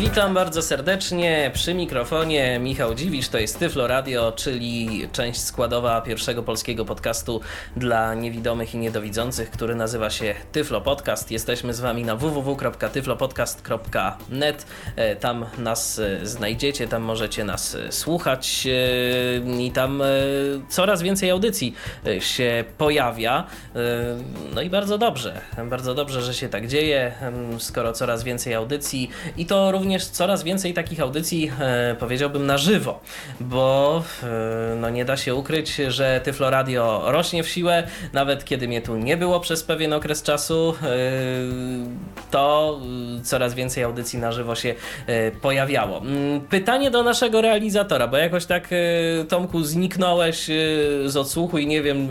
Witam bardzo serdecznie przy mikrofonie Michał Dziwisz, to jest Tyflo Radio, czyli część składowa pierwszego polskiego podcastu dla niewidomych i niedowidzących, który nazywa się Tyflo Podcast. Jesteśmy z Wami na www.tyflopodcast.net. E, tam nas e, znajdziecie, tam możecie nas e, słuchać i tam coraz więcej audycji się pojawia. No i bardzo dobrze, bardzo dobrze, że się tak dzieje, skoro coraz więcej audycji i to również również coraz więcej takich audycji, e, powiedziałbym, na żywo, bo e, no nie da się ukryć, że Tyflo Radio rośnie w siłę, nawet kiedy mnie tu nie było przez pewien okres czasu, e, to coraz więcej audycji na żywo się pojawiało. Mm, pytanie do naszego realizatora, bo jakoś tak Tomku zniknąłeś z odsłuchu i nie wiem,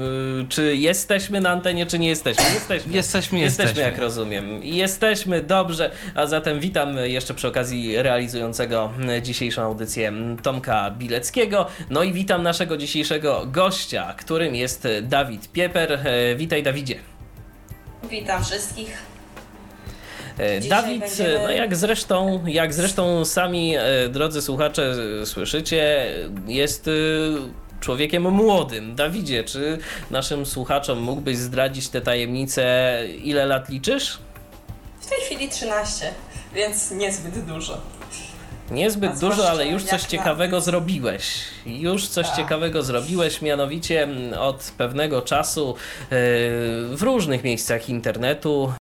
czy jesteśmy na antenie, czy nie jesteśmy. Jesteśmy. Jesteśmy, jesteśmy, jesteśmy jak rozumiem. Jesteśmy, dobrze, a zatem witam jeszcze przy okazji okazji realizującego dzisiejszą audycję Tomka Bileckiego. No i witam naszego dzisiejszego gościa, którym jest Dawid Pieper. E, witaj Dawidzie. Witam wszystkich. E, Dawid, będziemy... no jak zresztą, jak zresztą sami e, drodzy słuchacze słyszycie, jest człowiekiem młodym. Dawidzie, czy naszym słuchaczom mógłbyś zdradzić te tajemnice? Ile lat liczysz? W tej chwili 13 więc niezbyt dużo. Niezbyt dużo, ale już coś ciekawego zrobiłeś. Już coś tak. ciekawego zrobiłeś, mianowicie mm, od pewnego czasu e, w różnych miejscach internetu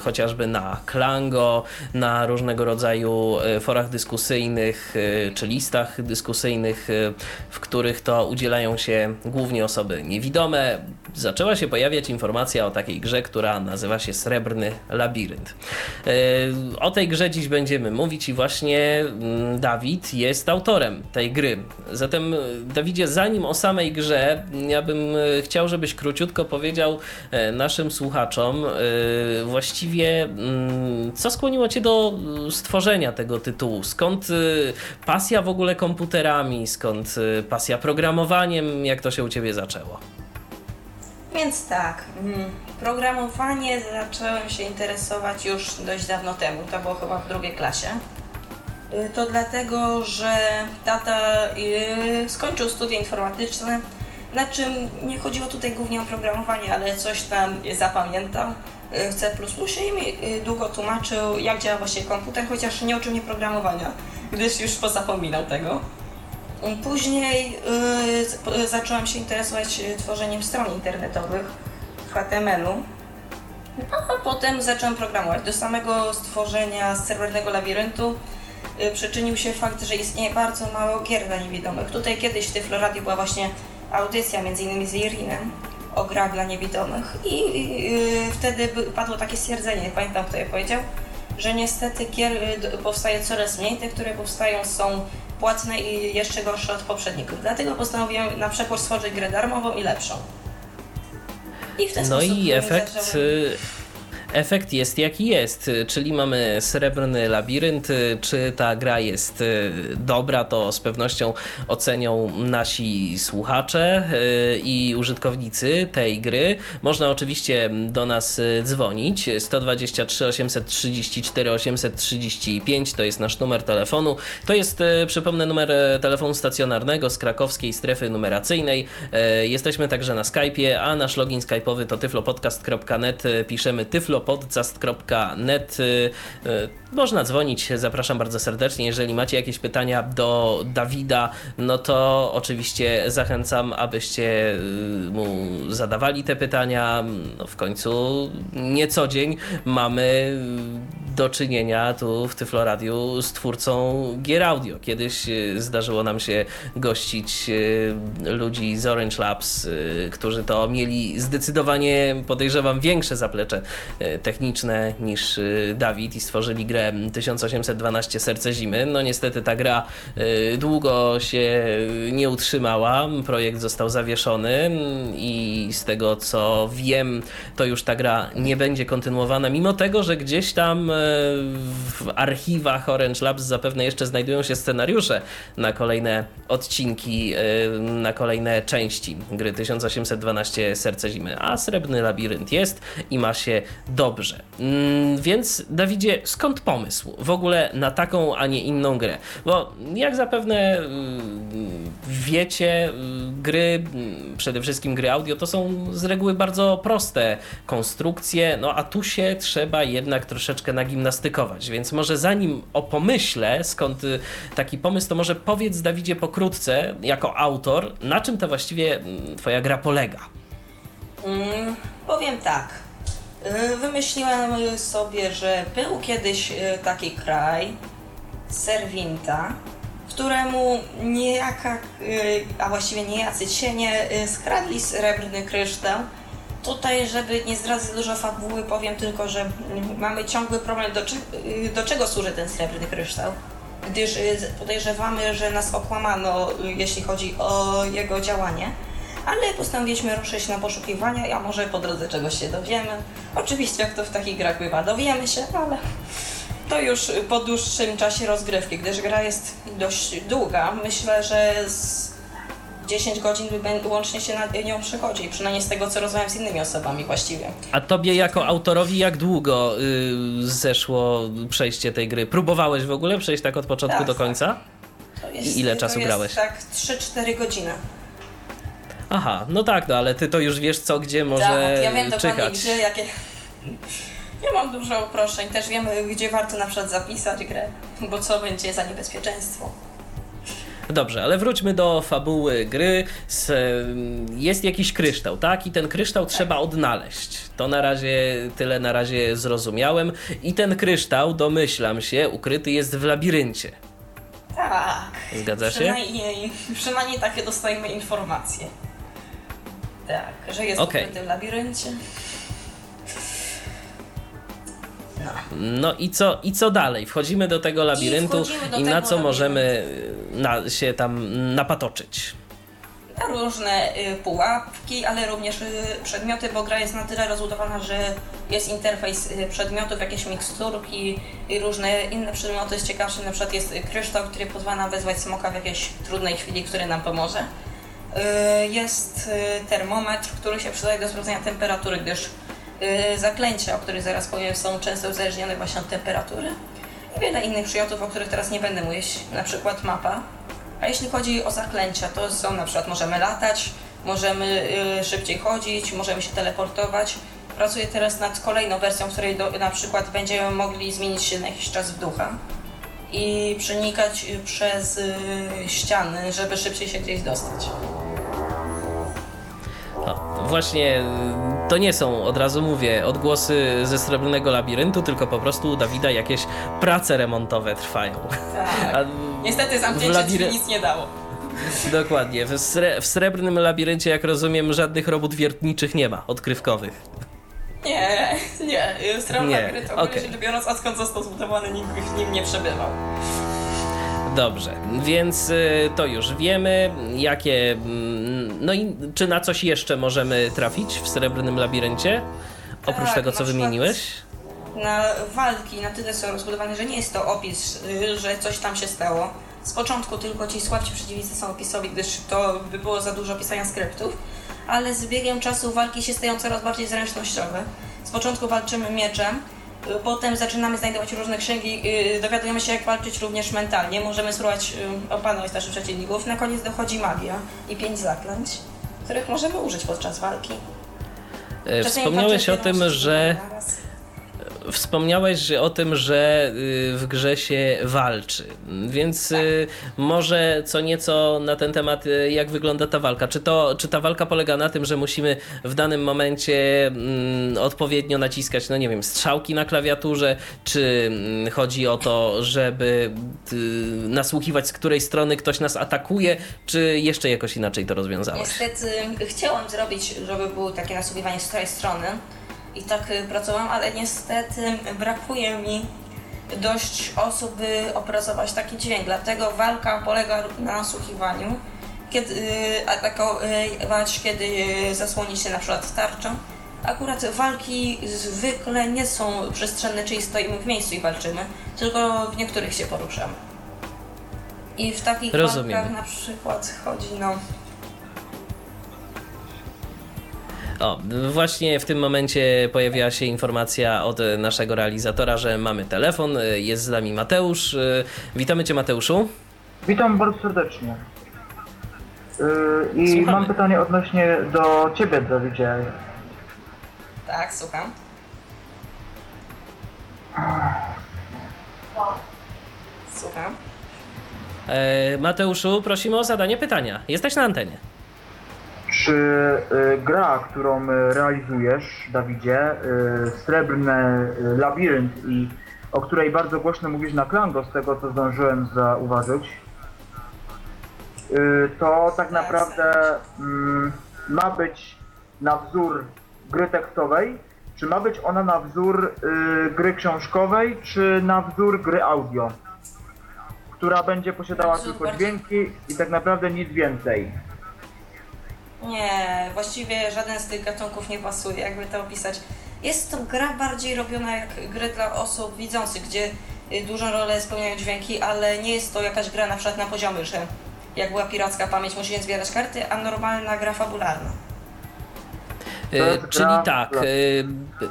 chociażby na Klango, na różnego rodzaju e, forach dyskusyjnych e, czy listach dyskusyjnych, e, w których to udzielają się głównie osoby niewidome. Zaczęła się pojawiać informacja o takiej grze, która nazywa się Srebrny Labirynt. O tej grze dziś będziemy mówić i właśnie mm, Dawid jest autorem tej gry. Zatem Dawidzie, zanim o samej grze, ja bym chciał, żebyś króciutko powiedział naszym słuchaczom, właściwie mm, co skłoniło Cię do stworzenia tego tytułu? Skąd pasja w ogóle komputerami? Skąd pasja programowaniem? Jak to się u Ciebie zaczęło? Więc tak, mm, programowanie zacząłem się interesować już dość dawno temu, to było chyba w drugiej klasie. To dlatego, że tata skończył studia informatyczne, na czym nie chodziło tutaj głównie o programowanie, ale coś tam zapamiętał w C++ i mi y, długo tłumaczył, jak działa właśnie komputer, chociaż nie uczył mnie programowania, gdyż już pozapominał tego. Później yy, zaczęłam się interesować tworzeniem stron internetowych w HTML-u, a potem zacząłem programować. Do samego stworzenia serwernego labiryntu yy, przyczynił się fakt, że istnieje bardzo mało gier dla niewidomych. Tutaj kiedyś w Tyfloradio była właśnie audycja między innymi z Irinem o grach dla niewidomych i, i, wtedy padło takie stwierdzenie, nie pamiętam kto je powiedział, że niestety gier y, powstaje coraz mniej, te, które powstają są płatne i jeszcze gorsze od poprzedników. Dlatego postanowiłem na przekór stworzyć grę darmową i lepszą. I w ten no i efekt zacząłem efekt jest jaki jest, czyli mamy srebrny labirynt. Czy ta gra jest y, dobra, to z pewnością ocenią nasi słuchacze y, i użytkownicy tej gry. Można oczywiście do nas y, dzwonić 123 834 835 to jest nasz numer telefonu. To jest, przypomnę, numer telefonu stacjonarnego z krakowskiej strefy numeracyjnej. Jesteśmy także na Skype'ie, a nasz login skype'owy to tyflopodcast.net. Piszemy tyflo podcast.net. Y, y, można dzwonić, zapraszam bardzo serdecznie. Jeżeli macie jakieś pytania do Dawida, no to oczywiście zachęcam, abyście y, mu zadawali te pytania. No w końcu nie co dzień mamy do czynienia tu w Tyfloradiu z twórcą gier audio. Kiedyś zdarzyło nam się gościć ludzi z Orange Labs, którzy to mieli zdecydowanie, podejrzewam, większe zaplecze techniczne niż Dawid i stworzyli grę 1812 Serce Zimy. No niestety ta gra długo się nie utrzymała, projekt został zawieszony i z tego co wiem, to już ta gra nie będzie kontynuowana, mimo tego, że gdzieś tam w archiwach Orange Labs zapewne jeszcze znajdują się scenariusze na kolejne odcinki, na kolejne części gry 1812 Serce Zimy, a Srebrny Labirynt jest i ma się dobrze. Mm, więc Dawidzie, skąd pomysł w ogóle na taką, a nie inną grę? Bo jak zapewne mm, wiecie, mm, gry, przede wszystkim gry audio, to są z reguły bardzo proste konstrukcje, no a tu się trzeba jednak troszeczkę nagimnastykować, więc może zanim o pomyśle, skąd y, taki pomysł, to może powiedz Dawidzie pokrótce, jako autor, na czym to właściwie twoja gra polega? Mm, powiem tak. Y, wymyśliłem sobie, że był kiedyś y, taki kraj, Serwinta, któremu niejaka, y, a właściwie niejacy cienie skradli srebrny kryształ. Tutaj, żeby nie zdradzać dużo fabuły, powiem tylko, że mamy ciągły problem, do, do czego służy ten srebrny kryształ gdyż podejrzewamy, że nas okłamano, jeśli chodzi o jego działanie ale postanowiliśmy ruszyć na poszukiwania, a może po drodze czegoś się dowiemy. Oczywiście, jak to w takich grach bywa, dowiemy się, ale to już po dłuższym czasie rozgrywki, gdyż gra jest dość długa. Myślę, że z 10 godzin łącznie się na nią przychodzi, przynajmniej z tego, co rozmawiam z innymi osobami właściwie. A tobie jako autorowi jak długo yy, zeszło przejście tej gry? Próbowałeś w ogóle przejść tak od początku tak, do końca? Tak. Jest, I ile czasu grałeś? Tak, 3-4 godziny. Aha, no tak, no ale ty to już wiesz co, gdzie może tak, ja wiem dokładnie gdzie, jakie... Ja mam dużo uproszczeń, też wiemy gdzie warto na przykład zapisać grę, bo co będzie za niebezpieczeństwo. Dobrze, ale wróćmy do fabuły gry. Jest jakiś kryształ, tak? I ten kryształ tak. trzeba odnaleźć. To na razie tyle na razie zrozumiałem. I ten kryształ, domyślam się, ukryty jest w labiryncie. Tak. Zgadza się? Przynajmniej, przynajmniej takie dostajemy informacje. Tak, że jest okay. ukryty w labiryncie. No. no i co, i co dalej? Wchodzimy do tego labiryntu i, i na co możemy na, się tam napatoczyć? Na różne y, pułapki, ale również y, przedmioty, bo gra jest na tyle rozbudowana, że jest interfejs y, przedmiotów, jakieś miksturki i różne inne przedmioty. Jest ciekawsze, na przykład jest kryształ, który pozwala nam wezwać smoka w jakiejś trudnej chwili, który nam pomoże. Y, jest y, termometr, który się przydaje do sprawdzenia temperatury, gdyż y, zaklęcia, o których zaraz powiem, są często uzależnione właśnie od temperatury. I wiele innych przymiotów, o których teraz nie będę mówić, na przykład mapa. A jeśli chodzi o zaklęcia, to są na przykład możemy latać, możemy szybciej chodzić, możemy się teleportować. Pracuję teraz nad kolejną wersją, w której do, na przykład będziemy mogli zmienić się na jakiś czas w ducha i przenikać przez ściany, żeby szybciej się gdzieś dostać. Właśnie to nie są, od razu mówię, odgłosy ze Srebrnego Labiryntu, tylko po prostu u Dawida jakieś prace remontowe trwają. Tak. Niestety zamknięcie labiry... nic nie dało. Dokładnie. W, sre w Srebrnym Labiryncie, jak rozumiem, żadnych robót wiertniczych nie ma, odkrywkowych. Nie, nie. Srebrny Labirynt, okay. rzecz biorąc, odkąd został zbudowany, nikt w nim nie przebywał. Dobrze, więc y, to już wiemy, jakie. Mm, no i czy na coś jeszcze możemy trafić w srebrnym labiryncie? Oprócz tak, tego, co wymieniłeś? Na walki na tyle są rozbudowane, że nie jest to opis, y, że coś tam się stało. Z początku tylko ci słabsi przeciwnicy są opisowi, gdyż to by było za dużo pisania skryptów, ale z biegiem czasu walki się stają coraz bardziej zręcznościowe. Z początku walczymy mieczem, Potem zaczynamy znajdować różne księgi, y, dowiadujemy się jak walczyć również mentalnie, możemy spróbować y, opanować naszych przeciwników. Na koniec dochodzi magia i pięć zaklęć, których możemy użyć podczas walki. E, wspomniałeś o tym, że Wspomniałeś o tym, że y, w grze się walczy, więc tak. może co nieco na ten temat, y, jak wygląda ta walka. Czy, to, czy ta walka polega na tym, że musimy w danym momencie mm, odpowiednio naciskać, no nie wiem, strzałki na klawiaturze, czy mm, chodzi o to, żeby y, nasłuchiwać, z której strony ktoś nas atakuje, czy jeszcze jakoś inaczej to rozwiązałeś? Niestety chciałam zrobić, żeby było takie nasłuchiwanie z której strony, i tak pracowałam, ale niestety brakuje mi dość osób, by opracować taki dźwięk. Dlatego walka polega na nasłuchiwaniu, kiedy atakować, kiedy zasłoni się na przykład tarczą. Akurat walki zwykle nie są przestrzenne, czyli stoimy w miejscu i walczymy, tylko w niektórych się poruszamy. I w takich Rozumiem. walkach na przykład chodzi no O, właśnie w tym momencie pojawiła się informacja od naszego realizatora, że mamy telefon. Jest z nami Mateusz. Witamy Cię, Mateuszu. Witam bardzo serdecznie. Yy, I Słuchamy. mam pytanie odnośnie do Ciebie, Dawidzie. Tak, słucham. Słucham. E, Mateuszu, prosimy o zadanie pytania. Jesteś na antenie. Czy y, gra, którą y, realizujesz, Dawidzie, y, Srebrny Labirynt i o której bardzo głośno mówisz na Klango, z tego co zdążyłem zauważyć, to tak naprawdę mm, ma być na wzór gry tekstowej, czy ma być ona na wzór gry książkowej, czy na wzór gry audio, która będzie posiadała tylko dźwięki i tak naprawdę nic więcej. Nie, właściwie żaden z tych gatunków nie pasuje, jakby to opisać. Jest to gra bardziej robiona jak gry dla osób widzących, gdzie y, dużą rolę spełniają dźwięki, ale nie jest to jakaś gra na przykład na poziomie, że jak była piracka pamięć, musisz zbierać karty, a normalna gra fabularna. Yy, czyli tak, yy,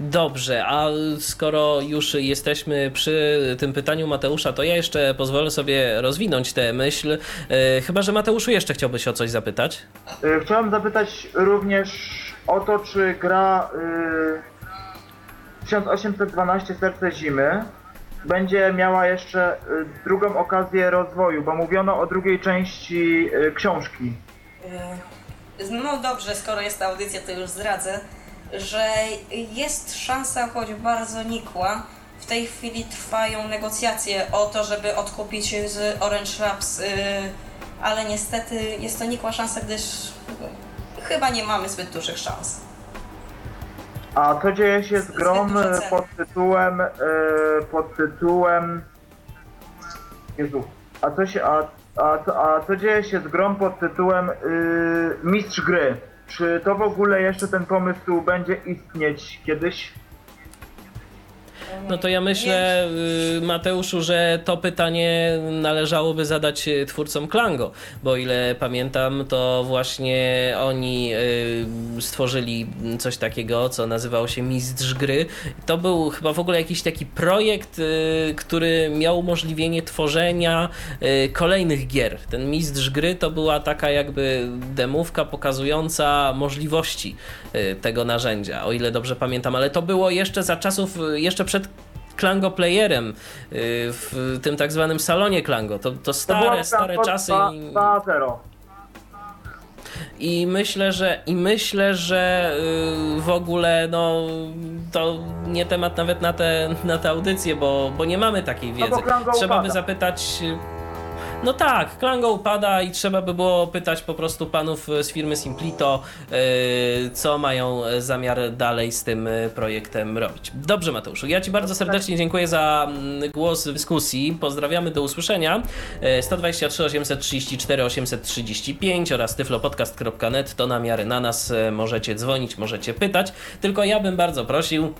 Dobrze, a skoro już jesteśmy przy tym pytaniu Mateusza, to ja jeszcze pozwolę sobie rozwinąć tę myśl. E, chyba, że Mateuszu jeszcze chciałbyś o coś zapytać? E, chciałem zapytać również o to, czy gra 1812 e, Serce Zimy będzie miała jeszcze drugą okazję rozwoju, bo mówiono o drugiej części książki. No dobrze, skoro jest ta audycja, to już zdradzę że jest szansa, choć bardzo nikła. W tej chwili trwają negocjacje o to, żeby odkupić z Orange Labs, y, ale niestety jest to nikła szansa, gdyż chyba nie mamy zbyt dużych szans. A co dzieje się z grą pod tytułem pod tytułem Jezu, a co się a, a, a co dzieje się z grą pod tytułem yy, Mistrz gry? Czy to w ogóle jeszcze ten pomysł będzie istnieć kiedyś? No to ja myślę, y, Mateuszu, że to pytanie należałoby zadać y, twórcom Klango, bo ile pamiętam, to właśnie oni y, stworzyli coś takiego, co nazywało się Mistrz Gry. To był chyba w ogóle jakiś taki projekt, który miał umożliwienie tworzenia kolejnych gier. Ten Mistrz Gry to była taka jakby demówka pokazująca możliwości tego narzędzia, o ile dobrze pamiętam, ale to było jeszcze za czasów, jeszcze przed Klango Playerem y, w tym tak zwanym salonie Klango. To, to stare, to stare czasy. 2-0. I myślę, że i myślę, że y, w ogóle no, to nie temat nawet na tę na te audycję, bo, bo nie mamy takiej wiedzy. No Trzeba by zapytać no tak, Klango upada i trzeba by było pytać po prostu panów z firmy Simplito, yy, co mają zamiar dalej z tym projektem robić. Dobrze, Mateuszu, ja Ci bardzo serdecznie dziękuję za mm, głos w dyskusji. Pozdrawiamy, do usłyszenia. 123 834 835 oraz tyflopodcast.net to namiary na nas. Możecie dzwonić, możecie pytać. Tylko ja bym bardzo prosił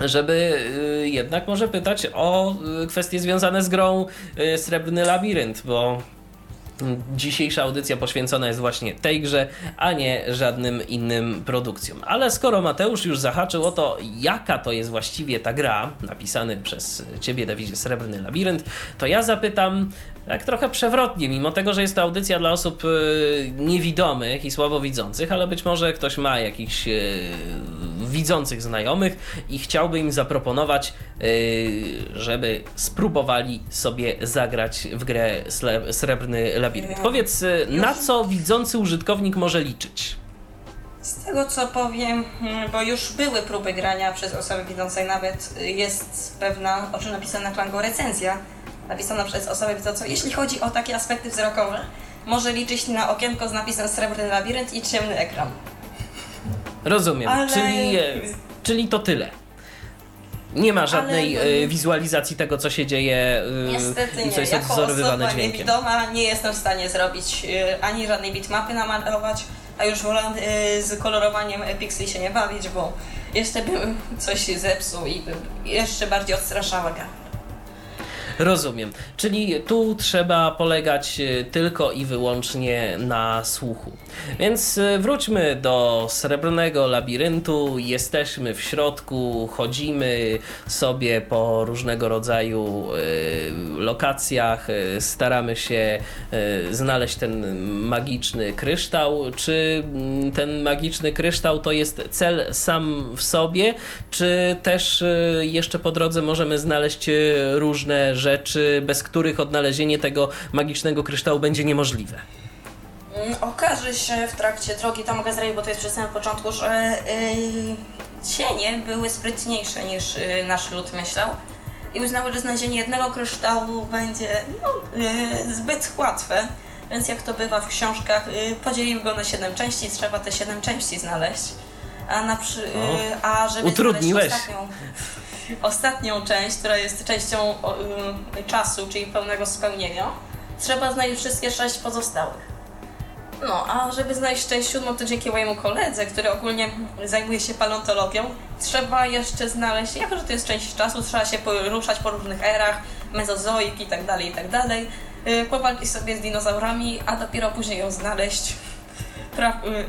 żeby y, jednak może pytać o y, kwestie związane z grą y, Srebrny Labirynt, bo Dzisiejsza audycja poświęcona jest właśnie tej grze, a nie żadnym innym produkcjom. Ale skoro Mateusz już zahaczył o to, jaka to jest właściwie ta gra, napisany przez ciebie, Dawidzie Srebrny Labirynt, to ja zapytam tak trochę przewrotnie, mimo tego, że jest to audycja dla osób niewidomych i słabowidzących, ale być może ktoś ma jakichś widzących znajomych i chciałby im zaproponować, y, żeby spróbowali sobie zagrać w grę Srebrny Labirynt. Powiedz, y, na co widzący użytkownik może liczyć? Z tego co powiem, hmm, bo już były próby grania przez osoby widzące, nawet jest pewna, o czym napisana na Klango recenzja, napisana przez osobę widzącą. Jeśli chodzi o takie aspekty wzrokowe, może liczyć na okienko z napisem Srebrny Labirynt i ciemny ekran. Rozumiem, ale... czyli, czyli to tyle. Nie ma żadnej Ale... E, wizualizacji tego, co się dzieje e, Niestety i co jest odwzorowywane dźwiękiem. niewidoma nie jestem w stanie zrobić e, ani żadnej bitmapy namalować, a już wolę z kolorowaniem pikseli się nie bawić, bo jeszcze bym coś zepsuł i bym jeszcze bardziej odstraszała grę. Rozumiem. Czyli tu trzeba polegać e, tylko i wyłącznie na słuchu. Więc e, wróćmy do srebrnego labiryntu. Jesteśmy w środku, chodzimy sobie po różnego rodzaju e, lokacjach, staramy się znaleźć ten magiczny kryształ. Czy mm, ten magiczny kryształ to jest cel sam w sobie, czy też jeszcze po drodze możemy znaleźć różne rzeczy, bez których odnalezienie tego magicznego kryształu będzie niemożliwe. Mm, okaże się w trakcie drogi, to mogę zrobić, bo to jest przez samym początku, że yy, cienie były sprytniejsze niż yy, nasz lud myślał i uznały, że znalezienie jednego kryształu będzie no, yy, zbyt łatwe. Więc jak to bywa w książkach, yy, podzielił go na 7 części, trzeba te 7 części znaleźć. A, na przy, yy, a żeby Utrudniłeś. znaleźć ostatnią, ostatnią część, która jest częścią y, czasu, czyli pełnego spełnienia, trzeba znaleźć wszystkie sześć pozostałych. No, a żeby znaleźć część siódmą, to dzięki mojemu koledze, który ogólnie zajmuje się paleontologią, trzeba jeszcze znaleźć, jako że to jest część czasu, trzeba się poruszać po różnych erach, mezozoik i tak dalej, i tak dalej, y, powalczyć sobie z dinozaurami, a dopiero później ją znaleźć.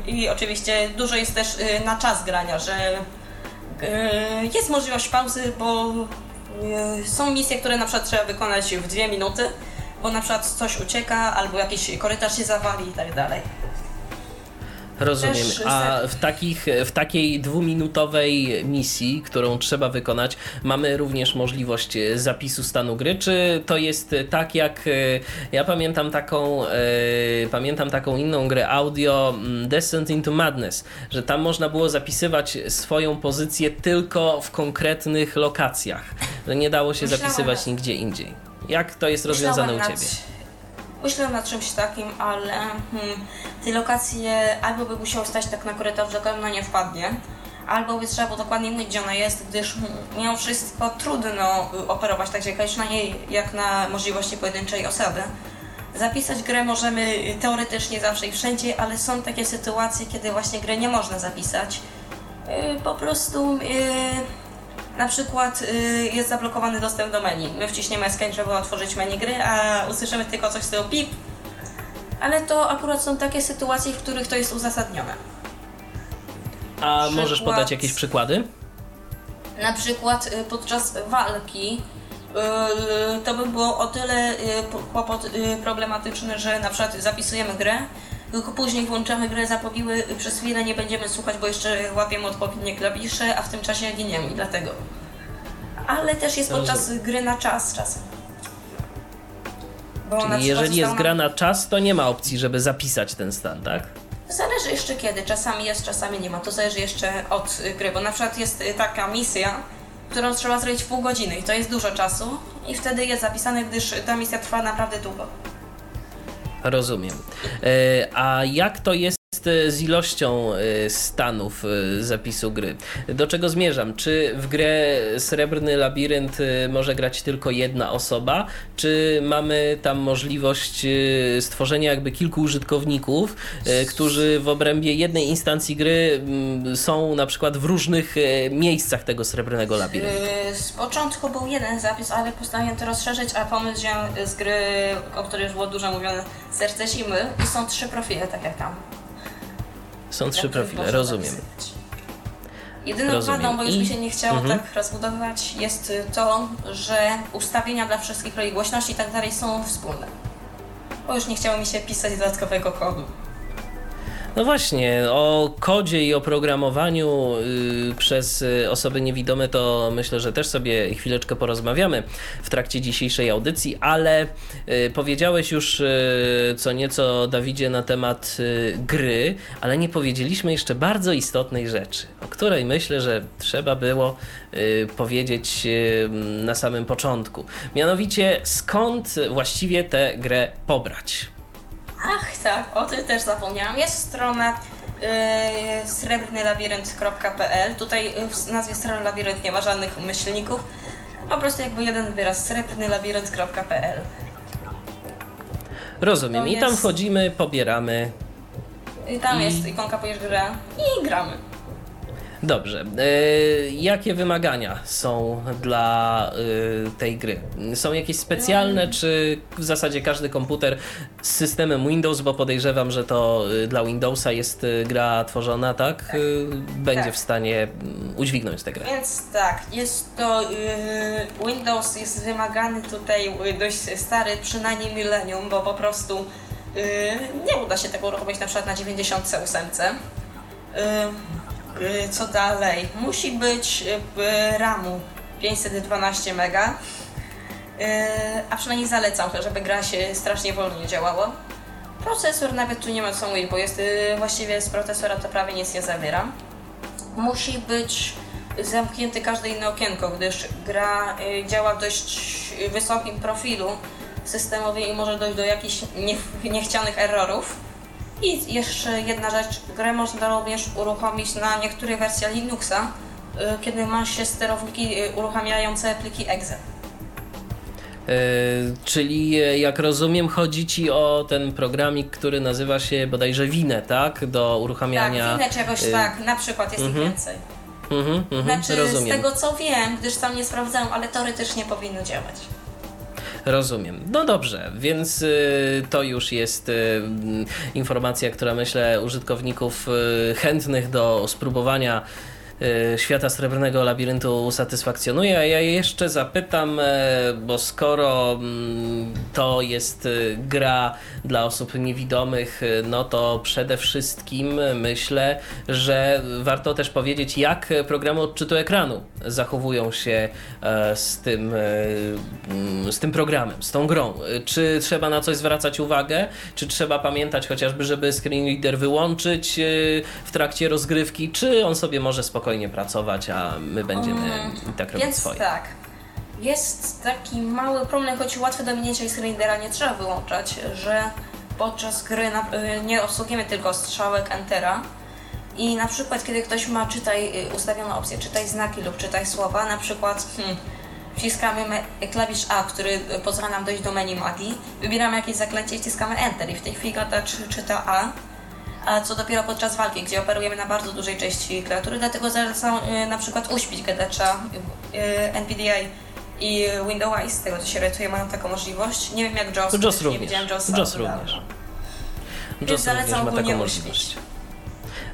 Y, I oczywiście dużo jest też na czas grania, że jest możliwość pauzy, bo są misje, które na przykład trzeba wykonać w dwie minuty, bo na przykład coś ucieka, albo jakiś korytarz się zawali i tak dalej. Rozumiem. A w, takich, w takiej dwuminutowej misji, którą trzeba wykonać, mamy również możliwość zapisu stanu gry, czy to jest tak jak e, ja pamiętam taką e, pamiętam taką inną grę audio mm, Descent into Madness, że tam można było zapisywać swoją pozycję tylko w konkretnych lokacjach, że nie dało się Myślałam zapisywać nigdzie indziej. Jak to jest rozwiązane u Ciebie? Myślę nad czymś takim, ale hmm, te lokacje albo by musiało stać tak na korytarzu, że ona nie wpadnie, albo by trzeba było dokładnie mówić, gdzie ona jest, gdyż hmm, mimo wszystko trudno operować tak jak na niej, jak na możliwości pojedynczej osoby. Zapisać grę możemy teoretycznie zawsze i wszędzie, ale są takie sytuacje, kiedy właśnie grę nie można zapisać. Yy, po prostu na przykład y, jest zablokowany dostęp do menu. My wciśniemy escape, żeby otworzyć menu gry, a usłyszymy tylko coś z tego pip. Ale to akurat są takie sytuacje, w których to jest uzasadnione. A przykład, możesz podać jakieś przykłady? Na przykład y, podczas walki y, to by było o tyle kłopot problematyczny, że na przykład zapisujemy grę, tylko później włączamy grę zapobiły, przez chwilę nie będziemy słuchać, bo jeszcze łapiemy odpowiednie klawisze, a w tym czasie giniemy dlatego. Ale też jest podczas gry na czas czasem. Bo Czyli jeżeli jest gra na czas, to nie ma opcji, żeby zapisać ten stan, tak? Zależy jeszcze kiedy. Czasami jest, czasami nie ma. To zależy jeszcze od gry, bo na przykład jest taka misja, którą trzeba zrobić w pół godziny i to jest dużo czasu i wtedy jest zapisane, gdyż ta misja trwa naprawdę długo. Rozumiem. E, a jak to jest z ilością e, stanów e, zapisu gry? Do czego zmierzam? Czy w grę Srebrny Labirynt może grać tylko jedna osoba, czy mamy tam możliwość stworzenia jakby kilku użytkowników, którzy w obrębie jednej instancji gry mm, są na przykład w różnych miejscach tego Srebrnego Labiryntu? Z początku był jeden zapis, ale postanowiłem to rozszerzyć, a pomysł z gry, o której już było dużo mówione, Serce Zimy i są trzy profile, tak jak tam. Są trzy profile, rozumiem. Jedyną Rozumiem. wadą, bo już I... mi się nie chciało mhm. tak rozbudowywać, jest to, że ustawienia dla wszystkich roli głośności i tak dalej są wspólne. Bo już nie chciało mi się pisać dodatkowego kodu. No właśnie, o kodzie i oprogramowaniu yy, przez y, osoby niewidome to myślę, że też sobie chwileczkę porozmawiamy w trakcie dzisiejszej audycji, ale yy, powiedziałeś już yy, co nieco Dawidzie na temat y, gry, ale nie powiedzieliśmy jeszcze bardzo istotnej rzeczy, o której myślę, że trzeba było y, powiedzieć na samym początku. Mianowicie skąd właściwie tę grę pobrać? Ach, tak, o tym też zapomniałam. Jest strona srebrnylabirynt.pl. Tutaj w nazwie strony labirynt nie ma żadnych myślników. Po prostu jakby jeden wyraz srebrnylabirynt.pl. Rozumiem. I tam wchodzimy, pobieramy. I tam jest ikonka gra i gramy. Dobrze. E, jakie wymagania są dla e, tej gry? Są jakieś specjalne, czy w zasadzie każdy komputer z systemem Windows, bo podejrzewam, że to e, dla Windowsa jest gra tworzona, tak? tak. Będzie tak. w stanie mm, udźwignąć tę grę. Więc tak, jest to. Windows jest wymagany tutaj dość stary, przynajmniej milenium, bo po prostu nie uda się tego uruchomić na przykład na 98. Y, co dalej? Musi być y, RAMu 512 MB, y, a przynajmniej zalecam, żeby gra się strasznie wolniej działała. Procesor nawet tu nie ma co mówić, bo jest właściwie z procesora to prawie nic nie zawiera. Musi być zamknięty każde inne okienko, gdyż gra działa w dość wysokim profilu systemowym i może dojść do jakichś niechcianych errorów. I jeszcze jedna rzecz, grę można również uruchomić na niektórych wersjach Linuxa, y, kiedy ma się sterowniki y, uruchamiające pliki exe. Yy, czyli jak rozumiem, chodzi ci o ten programik, który nazywa się bodajże Wine, tak? Do uruchamiania. Tak, Wine czegoś yy. tak, na przykład jest ich mhm. więcej. Mhm, mhm, znaczy, rozumiem. z tego co wiem, gdyż tam nie sprawdzałem, ale teoretycznie powinno działać. Rozumiem. No dobrze, więc y, to już jest y, informacja, która myślę użytkowników y, chętnych do spróbowania świata Srebrnego Labiryntu usatysfakcjonuje. A ja jeszcze zapytam, e, bo skoro mm, to jest gra dla osób niewidomych, y, no to przede wszystkim myślę, że warto też powiedzieć, jak programy odczytu ekranu zachowują się e, z tym, e, mm, z tym programem, z tą grą. Czy trzeba na coś zwracać uwagę, czy trzeba pamiętać chociażby, żeby screen reader wyłączyć w trakcie rozgrywki, czy on sobie może spokojnie pracować, a my będziemy um, tak robić swoje. tak. Jest taki mały problem, choć łatwy do minięcia i screenera nie trzeba wyłączać, że podczas gry y, nie obsługujemy tylko strzałek Entera. I na przykład kiedy ktoś ma czytaj y, ustawioną opcję czytaj znaki lub czytaj słowa, na przykład hmm, wciskamy klawisz A, który y, pozwala nam dojść do menu magii, wybieramy jakieś zaklęcie i wciskamy Enter. I w tej chwili gada czy, czyta A a co dopiero podczas walki, gdzie operujemy na bardzo dużej części klawiatury, dlatego zalecam na przykład uśpić gadacza NPDA i Windows z tego co się orientuję, mają taką możliwość. Nie wiem jak JOS, JOS nie widziałem JOS. JOS również. JOS zalecam ma taką możliwość.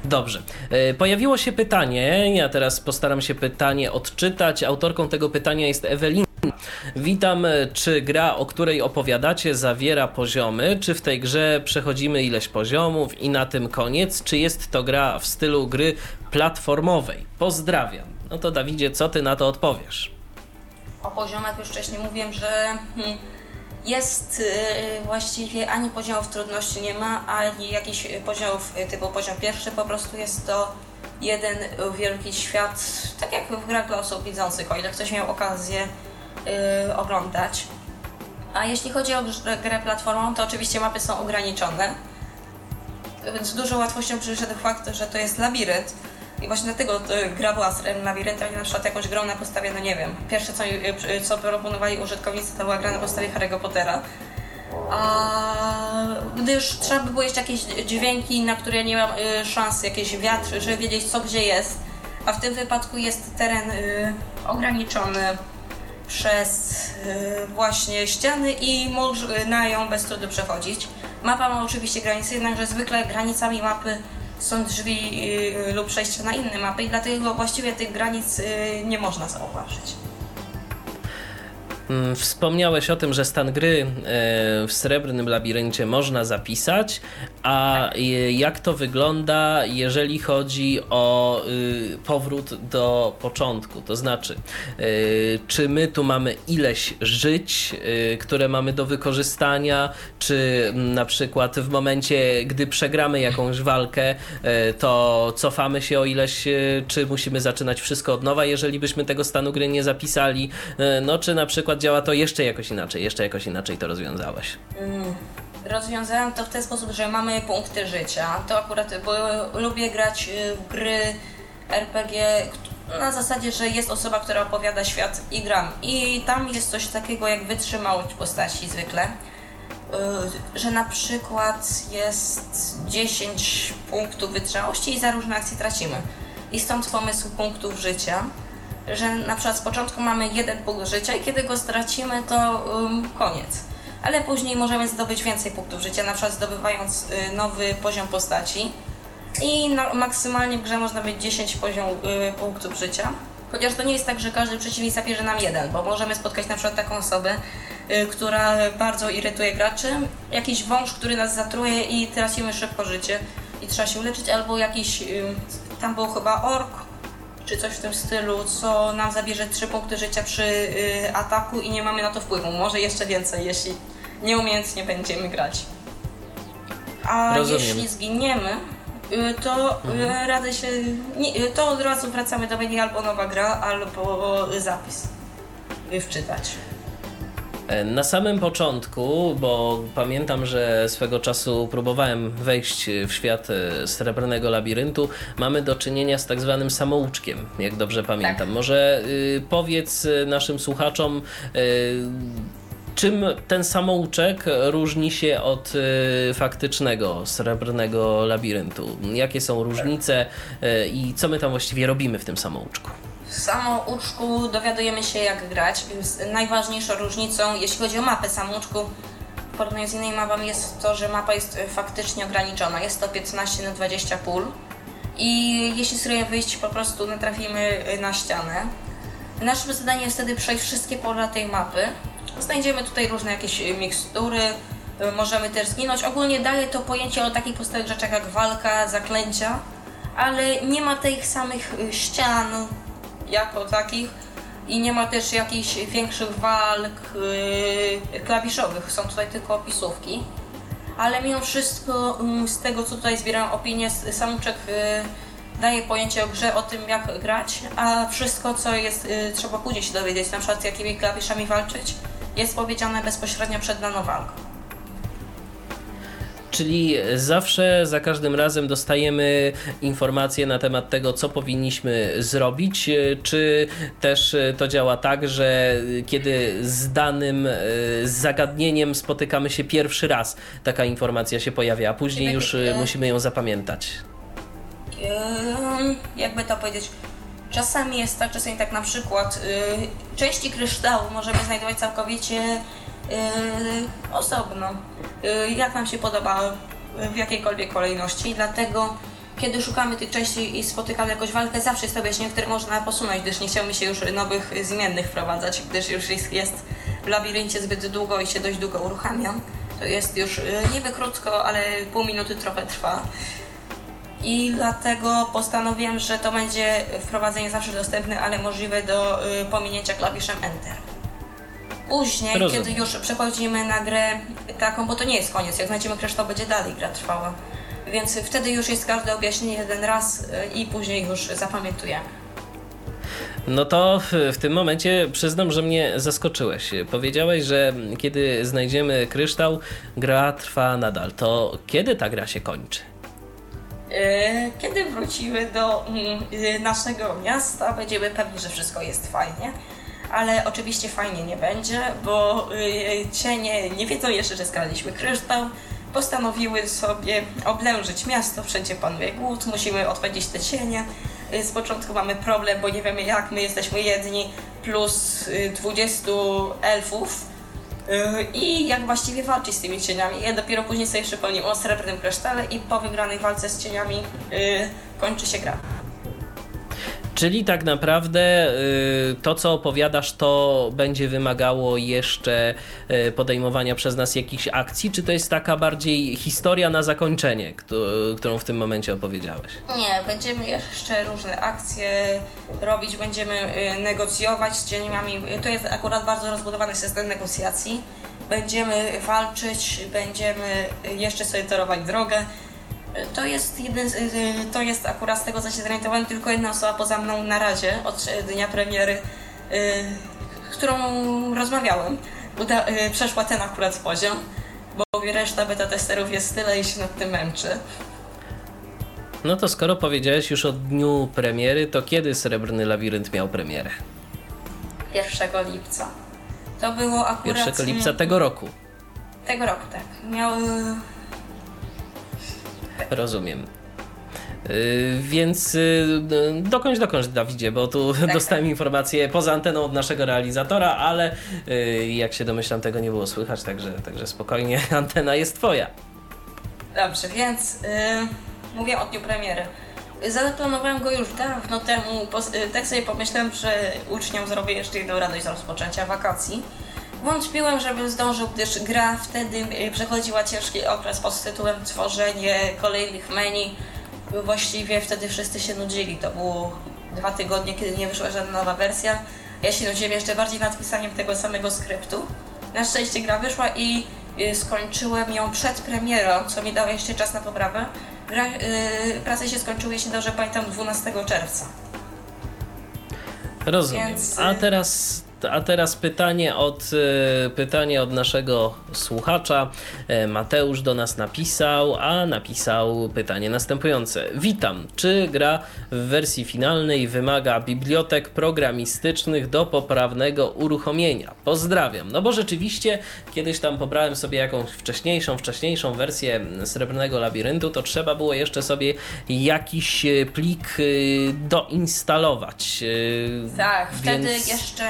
Dobrze. E, pojawiło się pytanie, ja teraz postaram się pytanie odczytać. Autorką tego pytania jest Ewelina. Witam. Czy gra, o której opowiadacie, zawiera poziomy? Czy w tej grze przechodzimy ileś poziomów i na tym koniec? Czy jest to gra w stylu gry platformowej? Pozdrawiam. No to Dawidzie, co ty na to odpowiesz? O poziomach już wcześniej mówiłem, że hmm, jest y, właściwie ani poziomów trudności nie ma, ani jakichś poziomów typu poziom pierwszy, po prostu jest to jeden wielki świat, tak jak w grach osób widzących, o ile ktoś miał okazję yy, oglądać. A jeśli chodzi o grę platformą, to oczywiście mapy są ograniczone. Z dużą łatwością przyszedł fakt, że to jest labirynt. I właśnie dlatego gra była z labiryntem, na przykład jakąś grą na podstawie, no nie wiem, pierwsze co, y, co proponowali użytkownicy to była gra na podstawie Harry'ego Pottera. A gdyż trzeba by było jeszcze jakieś dźwięki, na które nie mam szans, jakiś wiatr, żeby wiedzieć co gdzie jest. A w tym wypadku jest teren y, ograniczony przez y, właśnie ściany i można ją bez trudu przechodzić. Mapa ma oczywiście granice, jednakże zwykle granicami mapy są drzwi y, lub przejścia na inne mapy i dlatego właściwie tych granic y, nie można zauważyć. Mm, wspomniałeś o tym, że stan gry e, w srebrnym labiryncie można zapisać, a jak to wygląda, jeżeli chodzi o y, powrót do początku? To znaczy, y, czy my tu mamy ileś żyć, y, które mamy do wykorzystania, czy mm, na przykład w momencie, gdy przegramy jakąś walkę, to cofamy się o ileś, czy musimy zaczynać wszystko od nowa, jeżeli byśmy tego stanu gry nie zapisali, no czy na przykład działa to jeszcze jakoś inaczej, jeszcze jakoś inaczej to rozwiązałeś? Mm. Rozwiązałem to w ten sposób, że mamy punkty życia. To akurat, bo lubię grać w gry RPG na zasadzie, że jest osoba, która opowiada świat i gram. I tam jest coś takiego jak wytrzymałość postaci zwykle. Że na przykład jest 10 punktów wytrzymałości i za różne akcje tracimy. I stąd pomysł punktów życia że na przykład z początku mamy jeden punkt życia i kiedy go stracimy, to um, koniec. Ale później możemy zdobyć więcej punktów życia, na przykład zdobywając y, nowy poziom postaci. I maksymalnie w grze można mieć 10 poziom y, punktów życia. Chociaż to nie jest tak, że każdy przeciwnik zabierze nam jeden, bo możemy spotkać na przykład taką osobę, y, która bardzo irytuje graczy, jakiś wąż, który nas zatruje i tracimy szybko życie i trzeba się uleczyć, albo jakiś, tam był chyba ork, czy coś w tym stylu, co nam zabierze 3 punkty życia przy y, ataku i nie mamy na to wpływu. Może jeszcze więcej, jeśli nieumiejętnie będziemy grać. A Rozumiem. jeśli zginiemy, y, to y, mhm. radzę się. Nie, y, to od razu wracamy do menu albo nowa gra, albo zapis wczytać. E, na samym początku, bo pamiętam, że swego czasu próbowałem wejść w świat e, srebrnego labiryntu, mamy do czynienia z tak zwanym samouczkiem, jak dobrze pamiętam. Tak. Może y, powiedz naszym słuchaczom, y, czym ten samouczek różni się od y, faktycznego srebrnego labiryntu? Jakie są różnice i co my tam właściwie robimy w tym samouczku? W samouczku dowiadujemy się jak grać. Najważniejszą różnicą, jeśli chodzi o mapę samouczku, w porównaniu z innymi mapami jest to, że mapa jest faktycznie ograniczona. Jest to 15 na 20 pól i jeśli sobie wyjść, po prostu natrafimy na ścianę. Naszym zadaniem jest wtedy przejść wszystkie pola tej mapy. Znajdziemy tutaj różne jakieś mikstury, możemy też zginąć. Ogólnie daje to pojęcie o takich podstawowych rzeczach jak walka, zaklęcia, ale nie ma tych samych ścian, jako takich i nie ma też jakichś większych walk yy, klawiszowych, są tutaj tylko opisówki. Ale mimo wszystko yy, z tego co tutaj zbieram opinię, samouczek yy, daje pojęcie o grze, o tym jak grać, a wszystko co jest, yy, trzeba później się dowiedzieć, na przykład z jakimi klawiszami walczyć, jest powiedziane bezpośrednio przed daną walką. Czyli zawsze, za każdym razem dostajemy informacje na temat tego, co powinniśmy zrobić, czy też to działa tak, że kiedy z danym z zagadnieniem spotykamy się pierwszy raz, taka informacja się pojawia, a później już musimy ją zapamiętać. Jakby to powiedzieć, czasami jest tak, czasami tak na przykład y, części kryształu możemy znajdować całkowicie Yy, osobno, yy, jak nam się podoba w jakiejkolwiek kolejności. Dlatego, kiedy szukamy tych części i spotykamy jakąś walkę, zawsze jest to objaśnienie, które można posunąć, gdyż nie chciałbym się już nowych zmiennych wprowadzać, gdyż już jest, jest w labiryncie zbyt długo i się dość długo uruchamiam. To jest już yy, niby krótko, ale pół minuty trochę trwa. I dlatego postanowiłem, że to będzie wprowadzenie zawsze dostępne, ale możliwe do pominięcia klawiszem Enter. Później, Rozumiem. kiedy już przechodzimy na grę taką, bo to nie jest koniec, jak znajdziemy kresz, to będzie dalej gra trwała. Więc wtedy już jest każde objaśnienie jeden raz y, i później już zapamiętujemy. No to w tym momencie przyznam, że mnie zaskoczyłeś. Powiedziałeś, że kiedy znajdziemy kryształ, gra trwa nadal. To kiedy ta gra się kończy? Y, kiedy wrócimy do mm, y, naszego miasta, będziemy pewni, że wszystko jest fajnie ale oczywiście fajnie nie będzie, bo y, cienie nie wiedzą jeszcze, że skradliśmy kryształ. Postanowiły sobie oblężyć miasto, wszędzie panuje głód, musimy odpędzić te cienie. Y, z początku mamy problem, bo nie wiemy jak, my jesteśmy jedni, plus 20 y, elfów. I jak właściwie walczyć z tymi cieniami. Ja dopiero później sobie przypomnę o srebrnym krysztale i po wygranej walce z cieniami kończy się gra. Czyli tak naprawdę y, to, co opowiadasz, to będzie wymagało jeszcze y, podejmowania przez nas jakichś akcji, czy to jest taka bardziej historia na zakończenie, którą w tym momencie opowiedziałeś? Nie, będziemy jeszcze różne akcje robić, będziemy y, negocjować z cieniami. To jest akurat bardzo rozbudowany system negocjacji. Będziemy walczyć, będziemy jeszcze sobie torować drogę to jest jeden, to jest akurat z tego, co się zorientowałem, tylko jedna osoba poza mną na razie od dnia premiery, y, którą rozmawiałem. Uda, y, przeszła ten akurat poziom. bo reszta beta testerów jest tyle i się nad tym męczy. No to skoro powiedziałeś już o dniu premiery, to kiedy Srebrny Labirynt miał premierę? 1 lipca. To było akurat... 1 lipca tego roku. Tego roku, tak. Miał... Rozumiem. Yy, więc yy, dokończ, dokończ Dawidzie, bo tu tak, dostałem tak. informację poza anteną od naszego realizatora, ale yy, jak się domyślam tego nie było słychać, także, także spokojnie, antena jest twoja. Dobrze, więc mówię o dniu premiery. Zaplanowałem go już dawno temu, y, tak sobie pomyślałem, że uczniom zrobię jeszcze jedną radość z rozpoczęcia wakacji. Wątpiłem, żebym zdążył, gdyż gra wtedy y, przechodziła ciężki okres pod tytułem tworzenie kolejnych menu. Właściwie wtedy wszyscy się nudzili. To było dwa tygodnie, kiedy nie wyszła żadna nowa wersja. Ja się nudziłem jeszcze bardziej nad pisaniem tego samego skryptu. Na szczęście gra wyszła i y, skończyłem ją przed premierą, co mi dało jeszcze czas na poprawę. Gra, yy, prace się skończyły, jeśli dobrze pamiętam, 12 czerwca. Rozumiem. Więc, A teraz a teraz pytanie od, e, pytanie od naszego słuchacza. E, Mateusz do nas napisał, a napisał pytanie następujące. Witam. Czy gra w wersji finalnej wymaga bibliotek programistycznych do poprawnego uruchomienia? Pozdrawiam. No bo rzeczywiście kiedyś tam pobrałem sobie jakąś wcześniejszą, wcześniejszą wersję Srebrnego Labiryntu, to trzeba było jeszcze sobie jakiś e, plik doinstalować. Tak, Więc... wtedy jeszcze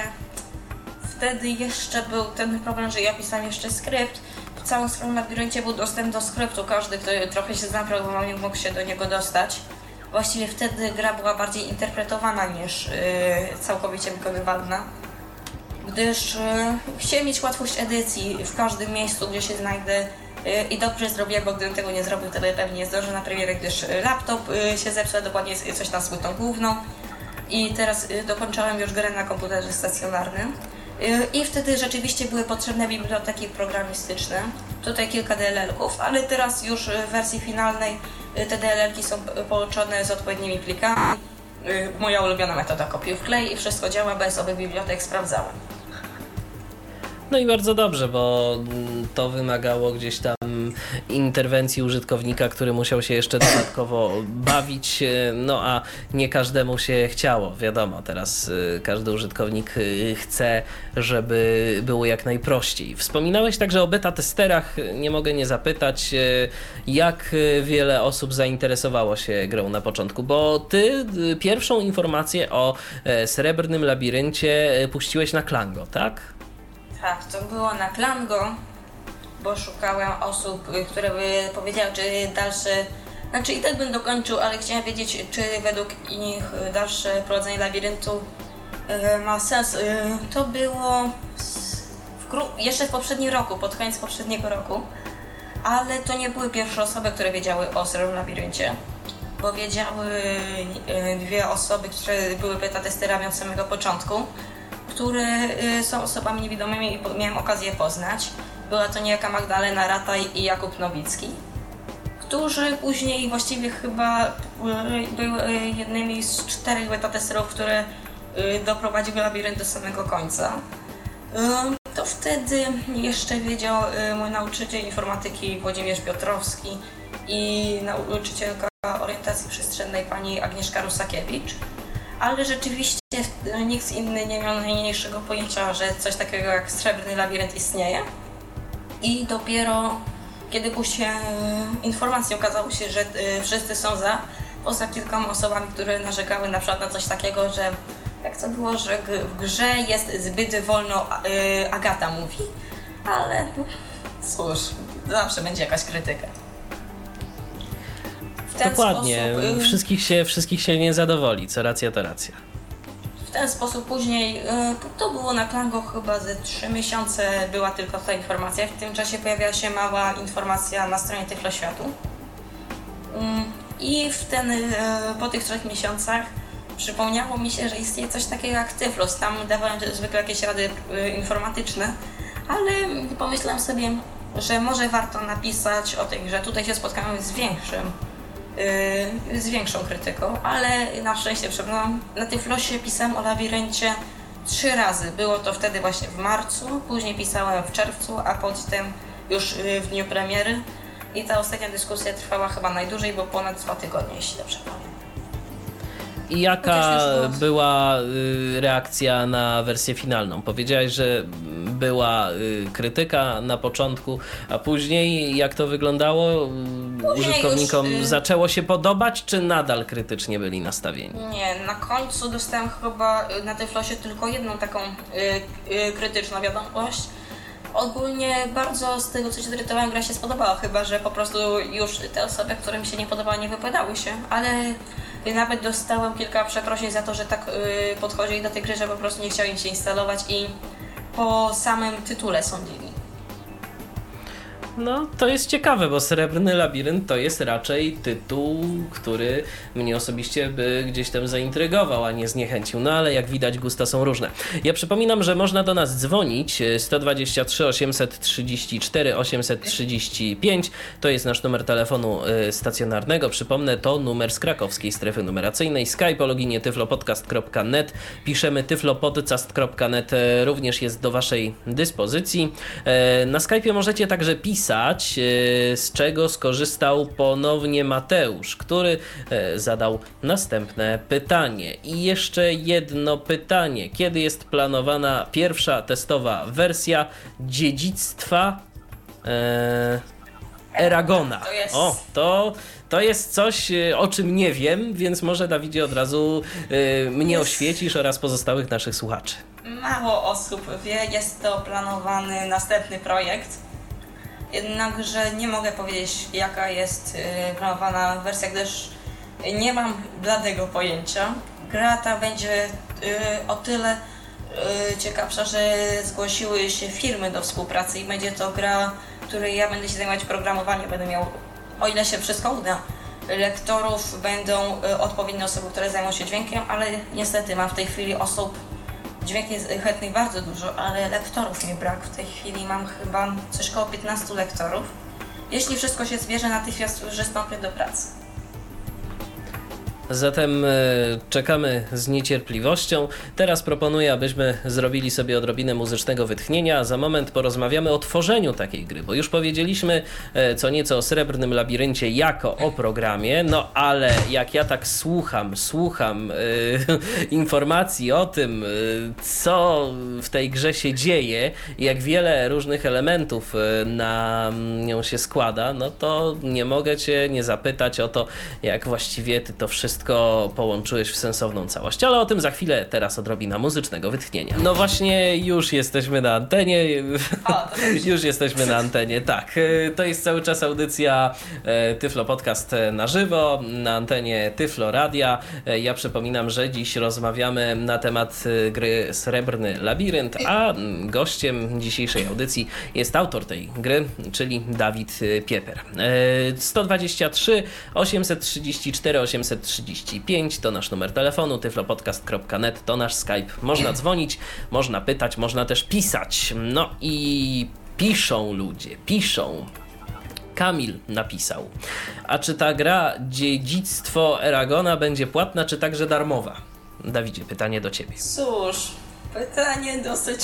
wtedy jeszcze był ten problem, że ja pisałem jeszcze skrypt. W całym swoim labiryncie był dostęp do skryptu. Każdy, kto trochę się zna programowaniu, mógł się do niego dostać. Właściwie wtedy gra była bardziej interpretowana niż yy, całkowicie wykonywalna. Gdyż yy, chciałem mieć łatwość edycji w każdym miejscu, gdzie się znajdę. Yy, I dobrze zrobiłem, bo gdybym tego nie zrobił, to pewnie nie zdążę na premierę, gdyż laptop yy, się zepsuł, dokładnie coś tam z płytą główną. I teraz yy, dokończałem już grę na komputerze stacjonarnym. I wtedy rzeczywiście były potrzebne biblioteki programistyczne. Tutaj kilka DLL-ków, ale teraz już w wersji finalnej y, te DLL-ki są połączone z odpowiednimi plikami. Y, moja ulubiona metoda kopiuj w klej i wszystko działa bez owych bibliotek sprawdzałem. No i bardzo dobrze, bo to wymagało gdzieś tam interwencji użytkownika, który musiał się jeszcze dodatkowo bawić, no a nie każdemu się chciało. Wiadomo, teraz y, każdy użytkownik y, chce, żeby było jak najprościej. Wspominałeś także o beta testerach. Nie mogę nie zapytać, jak wiele osób zainteresowało się grą na początku, bo ty pierwszą informację o e, Srebrnym Labiryncie puściłeś na Klango, tak? Tak, to było na Klango, bo szukałem osób, y, które by powiedziały, czy dalsze. Znaczy i tak bym dokończył, ale chciałem wiedzieć, czy według nich dalsze prowadzenie labiryntu y, ma sens. Y, to było w jeszcze w poprzednim roku, pod koniec poprzedniego roku, ale to nie były pierwsze osoby, które wiedziały o Zero Labiryncie, bo wiedziały dwie osoby, które były beta testerami od samego początku które y, są osobami niewidomymi i miałem okazję poznać. Była to niejaka Magdalena Rataj i Jakub Nowicki, którzy później właściwie chyba y, były y, jednymi z czterech beta testerów, które doprowadziły labirynt do samego końca. To wtedy jeszcze wiedział mój nauczyciel informatyki Włodzimierz Piotrowski i nauczycielka orientacji przestrzennej pani Agnieszka Rusakiewicz ale rzeczywiście nikt inny nie miał najmniejszego pojęcia, że coś takiego jak Srebrny Labirynt istnieje. I dopiero kiedy puściłem informację, okazało się, że y, wszyscy są za, poza kilkoma osobami, które narzekały na przykład na coś takiego, że jak to było, że w grze jest zbyt wolno y, Agata mówi, ale cóż, zawsze będzie jakaś krytyka Dokładnie. Sposób, wszystkich, się, wszystkich się nie zadowoli, co racja to racja. Ten sposób później, y, to było na Klango chyba ze 3 miesiące była tylko ta informacja. W tym czasie pojawiała się mała informacja na stronie Tyfloświatu. I w ten, y, po tych trzech miesiącach przypomniało mi się, że istnieje coś takiego jak Tyflos. Tam dawałem zwykle jakieś rady y, informatyczne, ale pomyślałem sobie, że może warto napisać o tej grze. Tutaj się spotkałem z większym yy, z większą krytyką, ale na szczęście przebrnąłam. Na tym flosie pisałam o labiryncie trzy razy. Było to wtedy właśnie w marcu, później pisałem w czerwcu, a potem już y, w dniu premiery. I ta ostatnia dyskusja trwała chyba najdłużej, bo ponad dwa tygodnie, jeśli dobrze pamiętam. I jaka była y, reakcja na wersję finalną? Powiedziałaś, że była y, krytyka na początku, a później jak to wyglądało? Później Użytkownikom już, y, zaczęło się podobać, czy nadal krytycznie byli nastawieni? Nie, na końcu dostałem chyba na Tyflosie tylko jedną taką krytyczną wiadomość. Ogólnie bardzo z tego, co się doczytałem, gra się spodobała, chyba że po prostu już te osoby, którym się nie podobała, nie wypowiadały się, ale nawet dostałem kilka przeprosin za to, że tak yy, podchodzili do tej gry, że po prostu nie chciałem się instalować i po samym tytule sądzili. No, to jest ciekawe, bo Srebrny Labirynt to jest raczej tytuł, który mnie osobiście by gdzieś tam zaintrygował, a nie zniechęcił. No ale jak widać, gusta są różne. Ja przypominam, że można do nas dzwonić 123 834 835. To jest nasz numer telefonu y, stacjonarnego. Przypomnę, to numer z krakowskiej strefy numeracyjnej. Skype o loginie tyflopodcast.net. Piszemy tyflopodcast.net y, również jest do Waszej dyspozycji. Y, na Skype możecie także pisać e, z czego skorzystał ponownie Mateusz, który e, zadał następne pytanie. I jeszcze jedno pytanie. Kiedy jest planowana pierwsza testowa wersja dziedzictwa e, Eragona? O, to to jest coś, o czym nie wiem, więc może Dawidzie od razu y, mnie jest... oświecisz oraz pozostałych naszych słuchaczy. Mało osób wie, jest to planowany następny projekt jednakże nie mogę powiedzieć jaka jest y, planowana wersja, gdyż nie mam bladego pojęcia. Gra ta będzie y, o tyle y, ciekawsza, że zgłosiły się firmy do współpracy i będzie to gra, której ja będę się zajmować programowaniem, będę miał, o ile się wszystko uda, lektorów będą odpowiednie osoby, które zajmą się dźwiękiem, ale niestety mam w tej chwili osób Dźwięk jest chętnych bardzo dużo, ale lektorów mi brak. W tej chwili mam chyba coś koło 15 lektorów. Jeśli wszystko się zbierze, natychmiast już wystąpię do pracy. Zatem e, czekamy z niecierpliwością. Teraz proponuję, abyśmy zrobili sobie odrobinę muzycznego wytchnienia, za moment porozmawiamy o tworzeniu takiej gry, bo już powiedzieliśmy e, co nieco o Srebrnym Labiryncie jako o programie, no ale jak ja tak słucham, słucham e, informacji o tym, co w tej grze się dzieje, jak wiele różnych elementów na nią się składa, no to nie mogę Cię nie zapytać o to, jak właściwie Ty to wszystko wszystko połączyłeś w sensowną całość. Ale o tym za chwilę, teraz odrobina muzycznego wytchnienia. No właśnie, już jesteśmy na antenie. Już jesteśmy na antenie, tak. E, to jest cały czas audycja e, Tyflo Podcast na żywo, na antenie Tyflo Radia. E, ja przypominam, że dziś rozmawiamy na temat gry Srebrny Labirynt, a gościem dzisiejszej audycji jest autor tej gry, czyli Dawid Pieper. 123 834 830 35 to nasz numer telefonu, tyflopodcast.net to nasz Skype. Można dzwonić, można pytać, można też pisać. No i piszą ludzie, piszą. Kamil napisał. A czy ta gra Dziedzictwo Eragona będzie płatna, czy także darmowa? Dawidzie, pytanie do ciebie. Cóż, pytanie dosyć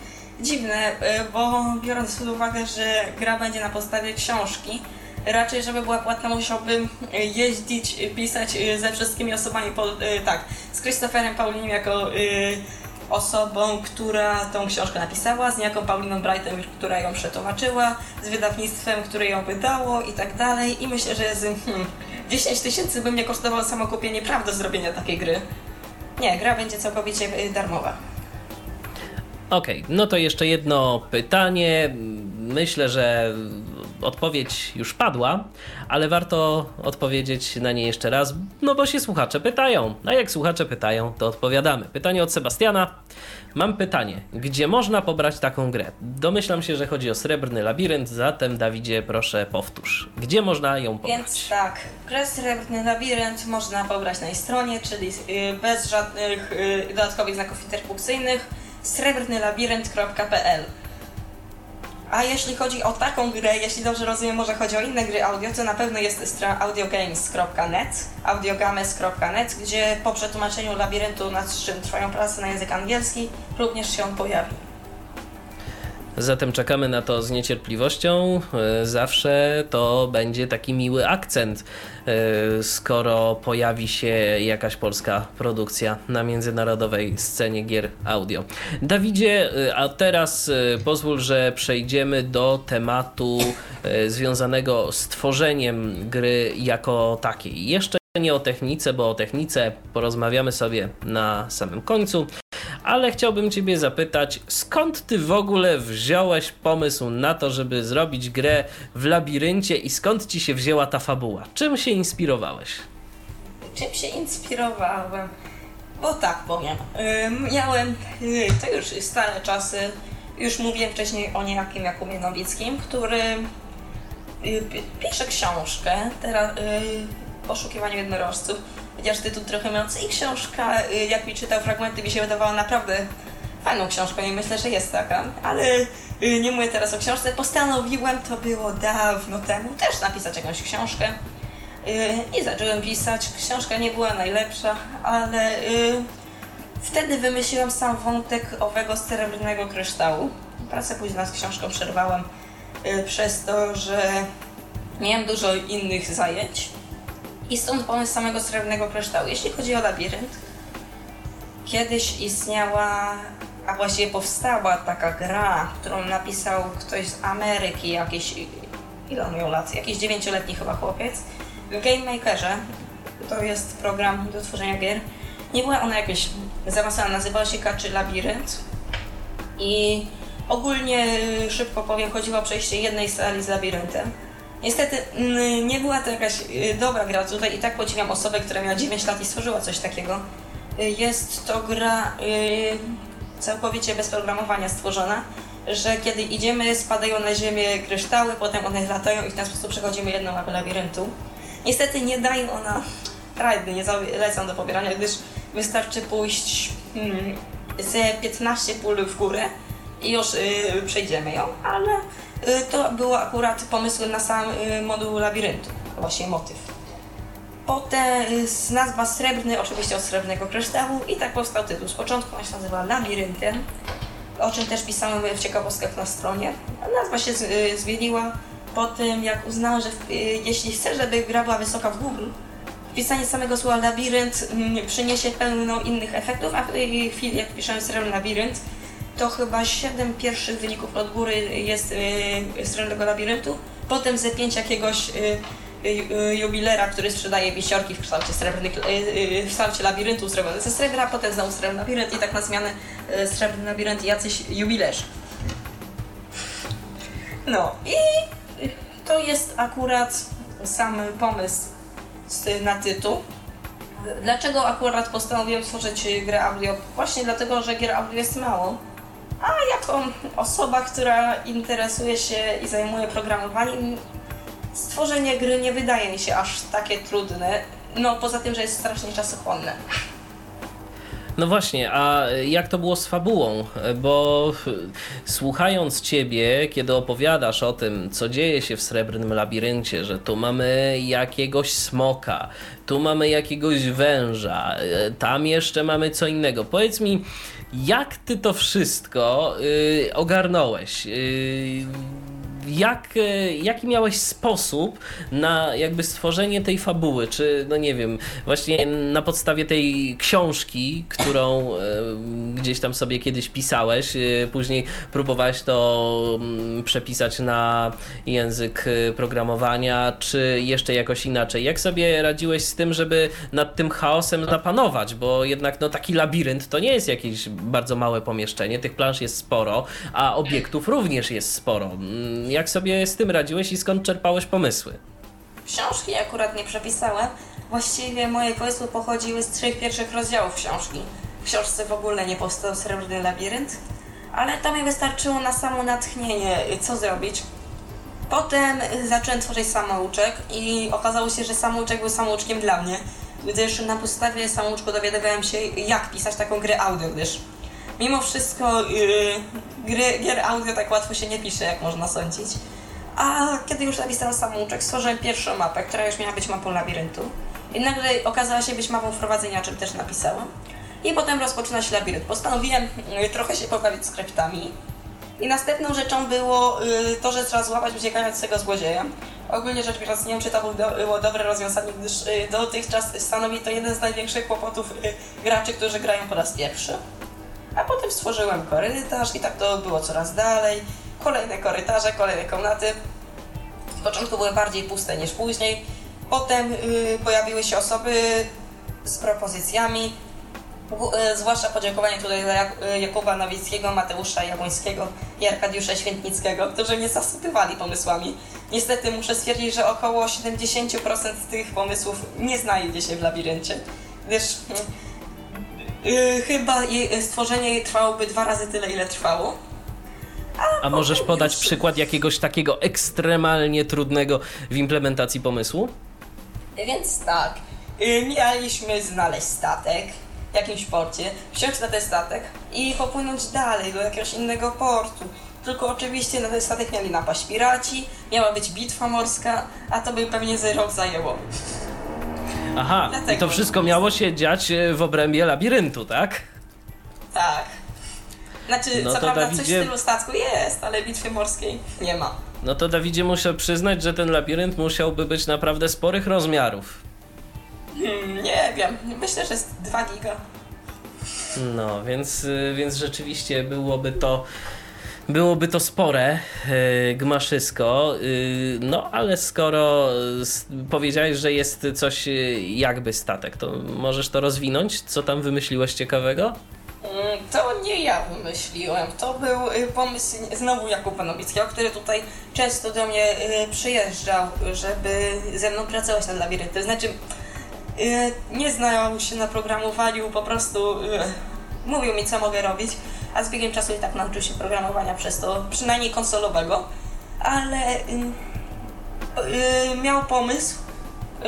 dziwne, bo biorąc pod uwagę, że gra będzie na podstawie książki, raczej, żeby była płatna, musiałbym jeździć, pisać ze wszystkimi osobami, po, tak, z Christopherem Paulinim jako osobą, która tą książkę napisała, z niejaką Pauliną Brightem, która ją przetłumaczyła, z wydawnictwem, które ją wydało i tak dalej. I myślę, że z hmm, 10 tysięcy by mnie kosztowało samo kupienie praw do zrobienia takiej gry. Nie, gra będzie całkowicie darmowa. Okej, okay, no to jeszcze jedno pytanie. Myślę, że odpowiedź już padła, ale warto odpowiedzieć na nie jeszcze raz, no bo się słuchacze pytają. A jak słuchacze pytają, to odpowiadamy. Pytanie od Sebastiana. Mam pytanie, gdzie można pobrać taką grę? Domyślam się, że chodzi o Srebrny Labirynt, zatem Dawidzie, proszę powtórz. Gdzie można ją pobrać? Więc tak, grę Srebrny Labirynt można pobrać na jej stronie, czyli y, bez żadnych y, dodatkowych znaków interpunkcyjnych srebrnylabirynt.pl a jeśli chodzi o taką grę, jeśli dobrze rozumiem, może chodzi o inne gry audio, to na pewno jest strona audiogames.net, audiogames.net, gdzie po przetłumaczeniu labiryntu, nad czym trwają prace na język angielski, również się pojawi. Zatem czekamy na to z niecierpliwością. E, zawsze to będzie taki miły akcent, e, skoro pojawi się jakaś polska produkcja na międzynarodowej scenie gier audio. Dawidzie, e, a teraz pozwól, że przejdziemy do tematu związanego z tworzeniem gry jako takiej. Jeszcze nie o technice, bo o technice porozmawiamy sobie na samym końcu ale chciałbym Ciebie zapytać, skąd Ty w ogóle wziąłeś pomysł na to, żeby zrobić grę w labiryncie i skąd Ci się wzięła ta fabuła? Czym się inspirowałeś? Czym się inspirowałem? Bo tak powiem, miałem, to już stare czasy, już mówiłem wcześniej o niejakim Jakubie Nowickim, który yy, pisze książkę, teraz yy, poszukiwaniu jednorożców chociaż tytuł trochę mający i książka, y, jak mi czytał fragmenty, mi się wydawała naprawdę fajną książką i myślę, że jest taka, ale y, nie mówię teraz o książce. Postanowiłem, to było dawno temu, też napisać jakąś książkę y, i zacząłem pisać. Książka nie była najlepsza, ale wtedy wymyśliłem sam wątek owego srebrnego kryształu. Pracę później z książką przerwałem przez to, że miałem dużo innych zajęć i stąd pomysł samego srebrnego kryształu. Jeśli chodzi o labirynt, kiedyś istniała, a właściwie powstała taka gra, którą napisał ktoś z Ameryki, jakiś, ile on miał lat? Jakiś dziewięcioletni chyba chłopiec. W Game Makerze, to jest program do tworzenia gier, nie była ona jakaś zaawansowana, nazywała się Kaczy Labirynt i ogólnie szybko powiem, chodziło o przejście jednej sali z labiryntem Niestety mm, nie była to jakaś y, dobra gra. Tutaj i tak podziwiam osobę, która miała 9 lat i stworzyła coś takiego. Y, jest to gra y, całkowicie bez programowania stworzona, że kiedy idziemy, spadają na ziemię kryształy, potem one latają i w ten sposób przechodzimy jedną mapę labiryntu. Niestety nie dają ona rajdy, nie zalecam do pobierania, gdyż wystarczy pójść hmm, ze 15 pól w górę i już yy, przejdziemy ją, ale to było akurat pomysł na sam y, moduł labiryntu, właśnie motyw. Potem y, nazwa srebrny, oczywiście od srebrnego kryształu i tak powstał tytuł. Z początku on się nazywa Labiryntem, o czym też pisałem w ciekawostkach na stronie. Nazwa się zmieniła po tym, jak uznałem, że jeśli chcę, żeby gra była wysoka w Google, wpisanie samego słowa labirynt mm, przyniesie pełno innych efektów, a w chwili, jak piszę srebrny labirynt, to chyba 7 pierwszych wyników od góry jest yy, Srebrnego Labiryntu, potem ze 5 jakiegoś yy, yy, jubilera, który sprzedaje wisiorki w kształcie, srebrnych, w kształcie labiryntu zrobione ze srebra, potem znowu srebrny labirynt i tak na zmianę srebrny labirynt i jacyś jubilerzy. No i to jest akurat sam pomysł na tytuł. Dlaczego akurat postanowiłem stworzyć grę audio? Właśnie dlatego, że gier audio jest mało a jako osoba, która interesuje się i zajmuje programowaniem, stworzenie gry nie wydaje mi się aż takie trudne. No poza tym, że jest strasznie czasochłonne. No właśnie, a jak to było z fabułą? Bo słuchając ciebie, kiedy opowiadasz o tym, co dzieje się w srebrnym labiryncie, że tu mamy jakiegoś smoka, tu mamy jakiegoś węża, tam jeszcze mamy co innego. Powiedz mi, jak ty to wszystko yy, ogarnąłeś? Yy, jak, e, jaki miałeś sposób na jakby stworzenie tej fabuły? Czy, no nie wiem, właśnie na podstawie tej książki, którą e, gdzieś tam sobie kiedyś pisałeś, e, później próbowałeś to mm, przepisać na język programowania, czy jeszcze jakoś inaczej? Jak sobie radziłeś z tym, żeby nad tym chaosem zapanować? Bo jednak no, taki labirynt to nie jest jakieś bardzo małe pomieszczenie, tych plansz jest sporo, a obiektów również jest sporo mm, jak sobie z tym radziłeś i skąd czerpałeś pomysły? Książki akurat nie przepisałem. Właściwie moje pomysły pochodziły z trzech pierwszych rozdziałów książki. W książce w ogóle nie powstał Srebrny Labirynt, ale to mi wystarczyło na samo natchnienie, co zrobić. Potem zacząłem tworzyć samouczek i okazało się, że samouczek był samouczkiem dla mnie, gdyż na podstawie samouczku dowiadywałem się, jak pisać taką grę audio, gdyż mimo wszystko yy, gry, gier audio tak łatwo się nie pisze, jak można sądzić. A kiedy już napisałem samouczek, stworzyłem pierwszą mapę, która już miała być mapą labiryntu. I nagle okazała się być mapą wprowadzenia, czym też napisałem. I potem rozpoczyna się labirynt. Postanowiłem yy, trochę się pobawić skryptami. I następną rzeczą było y, to, że trzeba złapać uciekającego złodzieja. Ogólnie rzecz biorąc, nie wiem, czy to było dobre rozwiązanie, gdyż dotychczas stanowi to jeden z największych kłopotów graczy, którzy grają po raz pierwszy. A potem stworzyłem korytarz i tak to było coraz dalej. Kolejne korytarze, kolejne komnaty. W początku były bardziej puste niż później. Potem pojawiły się osoby z propozycjami, E, zwłaszcza podziękowanie tutaj dla e, Jakuba Nowickiego, Mateusza Jabłońskiego i Arkadiusza Świętnickiego, którzy mnie zasypywali pomysłami. Niestety muszę stwierdzić, że około 70% tych pomysłów nie znajdzie się w labiryncie, gdyż yy, chyba jej, stworzenie jej trwałoby dwa razy tyle, ile trwało. A, A możesz podać już... przykład jakiegoś takiego ekstremalnie trudnego w implementacji pomysłu? Więc tak, mieliśmy znaleźć statek, jakimś porcie, wsiąść na ten statek i popłynąć dalej do jakiegoś innego portu. Tylko oczywiście na ten statek mieli napaść piraci, miała być bitwa morska, a to by pewnie ze rok zajęło. Aha, Dlatego i to wszystko miało się dziać e, w obrębie labiryntu, tak? Tak. Znaczy, no co prawda Dawidzie... coś w stylu statku jest, ale bitwy morskiej nie ma. No to Dawidzie muszę przyznać, że ten labirynt musiałby być naprawdę sporych rozmiarów. Hmm, nie wiem, myślę, że jest 2 giga. No, więc, y, więc rzeczywiście byłoby to byłoby to spore yy, gmaszysko, yy, no ale skoro y, powiedziałeś, że jest coś y, jakby statek, to możesz to rozwinąć? Co tam wymyśliłeś ciekawego? Mm, to nie ja wymyśliłem, to był pomysł znowu Jakuba Nowickiego, który tutaj często do mnie przyjeżdżał, żeby ze mną pracować nad labiryntem. Znaczy, nie znał się na programowaniu, po prostu mówił mi, co mogę robić, a z biegiem czasu i tak nauczył się programowania przez to, przynajmniej konsolowego, ale e, miał pomysł,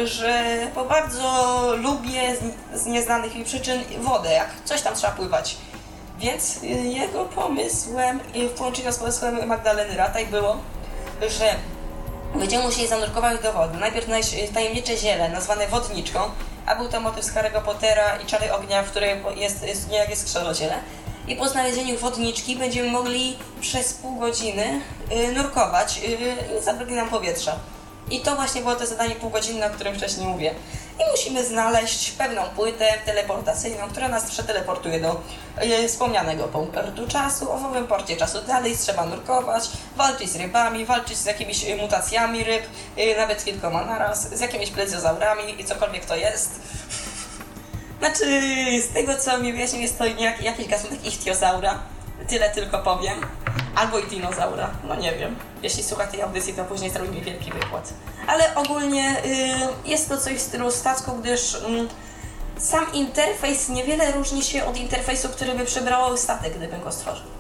że bo bardzo lubię z, nieznanych mi przyczyn wodę, jak coś tam trzeba pływać. Więc jego pomysłem w połączeniu z pomysłem Magdaleny Rataj było, że Będziemy musieli zanurkować do wody. Najpierw tajemnicze ziele, nazwane wodniczką, a był to motyw z Harry'ego Pottera i Czary Ognia, w której jest, jest niejakie skrzeloziele. I po znalezieniu wodniczki będziemy mogli przez pół godziny y, nurkować y, i zabraknie nam powietrza. I to właśnie było to zadanie półgodzinne, o którym wcześniej mówię. I musimy znaleźć pewną płytę teleportacyjną, która nas przeteleportuje do e, wspomnianego punktu czasu. W owym porcie czasu dalej trzeba nurkować, walczyć z rybami, walczyć z jakimiś mutacjami ryb, nawet kilkoma naraz, z jakimiś plesiozaurami i cokolwiek to jest. Znaczy, z tego co mi wyjaśnił, jest to jakiś gatunek ichtiozaura. Tyle tylko powiem. Albo i dinozaura, no nie wiem. Jeśli słucha tej audycji, to później zrobi mi wielki wykład. Ale ogólnie y, jest to coś w stylu statku, gdyż y, sam interfejs niewiele różni się od interfejsu, który by przybrało statek, gdybym go stworzył.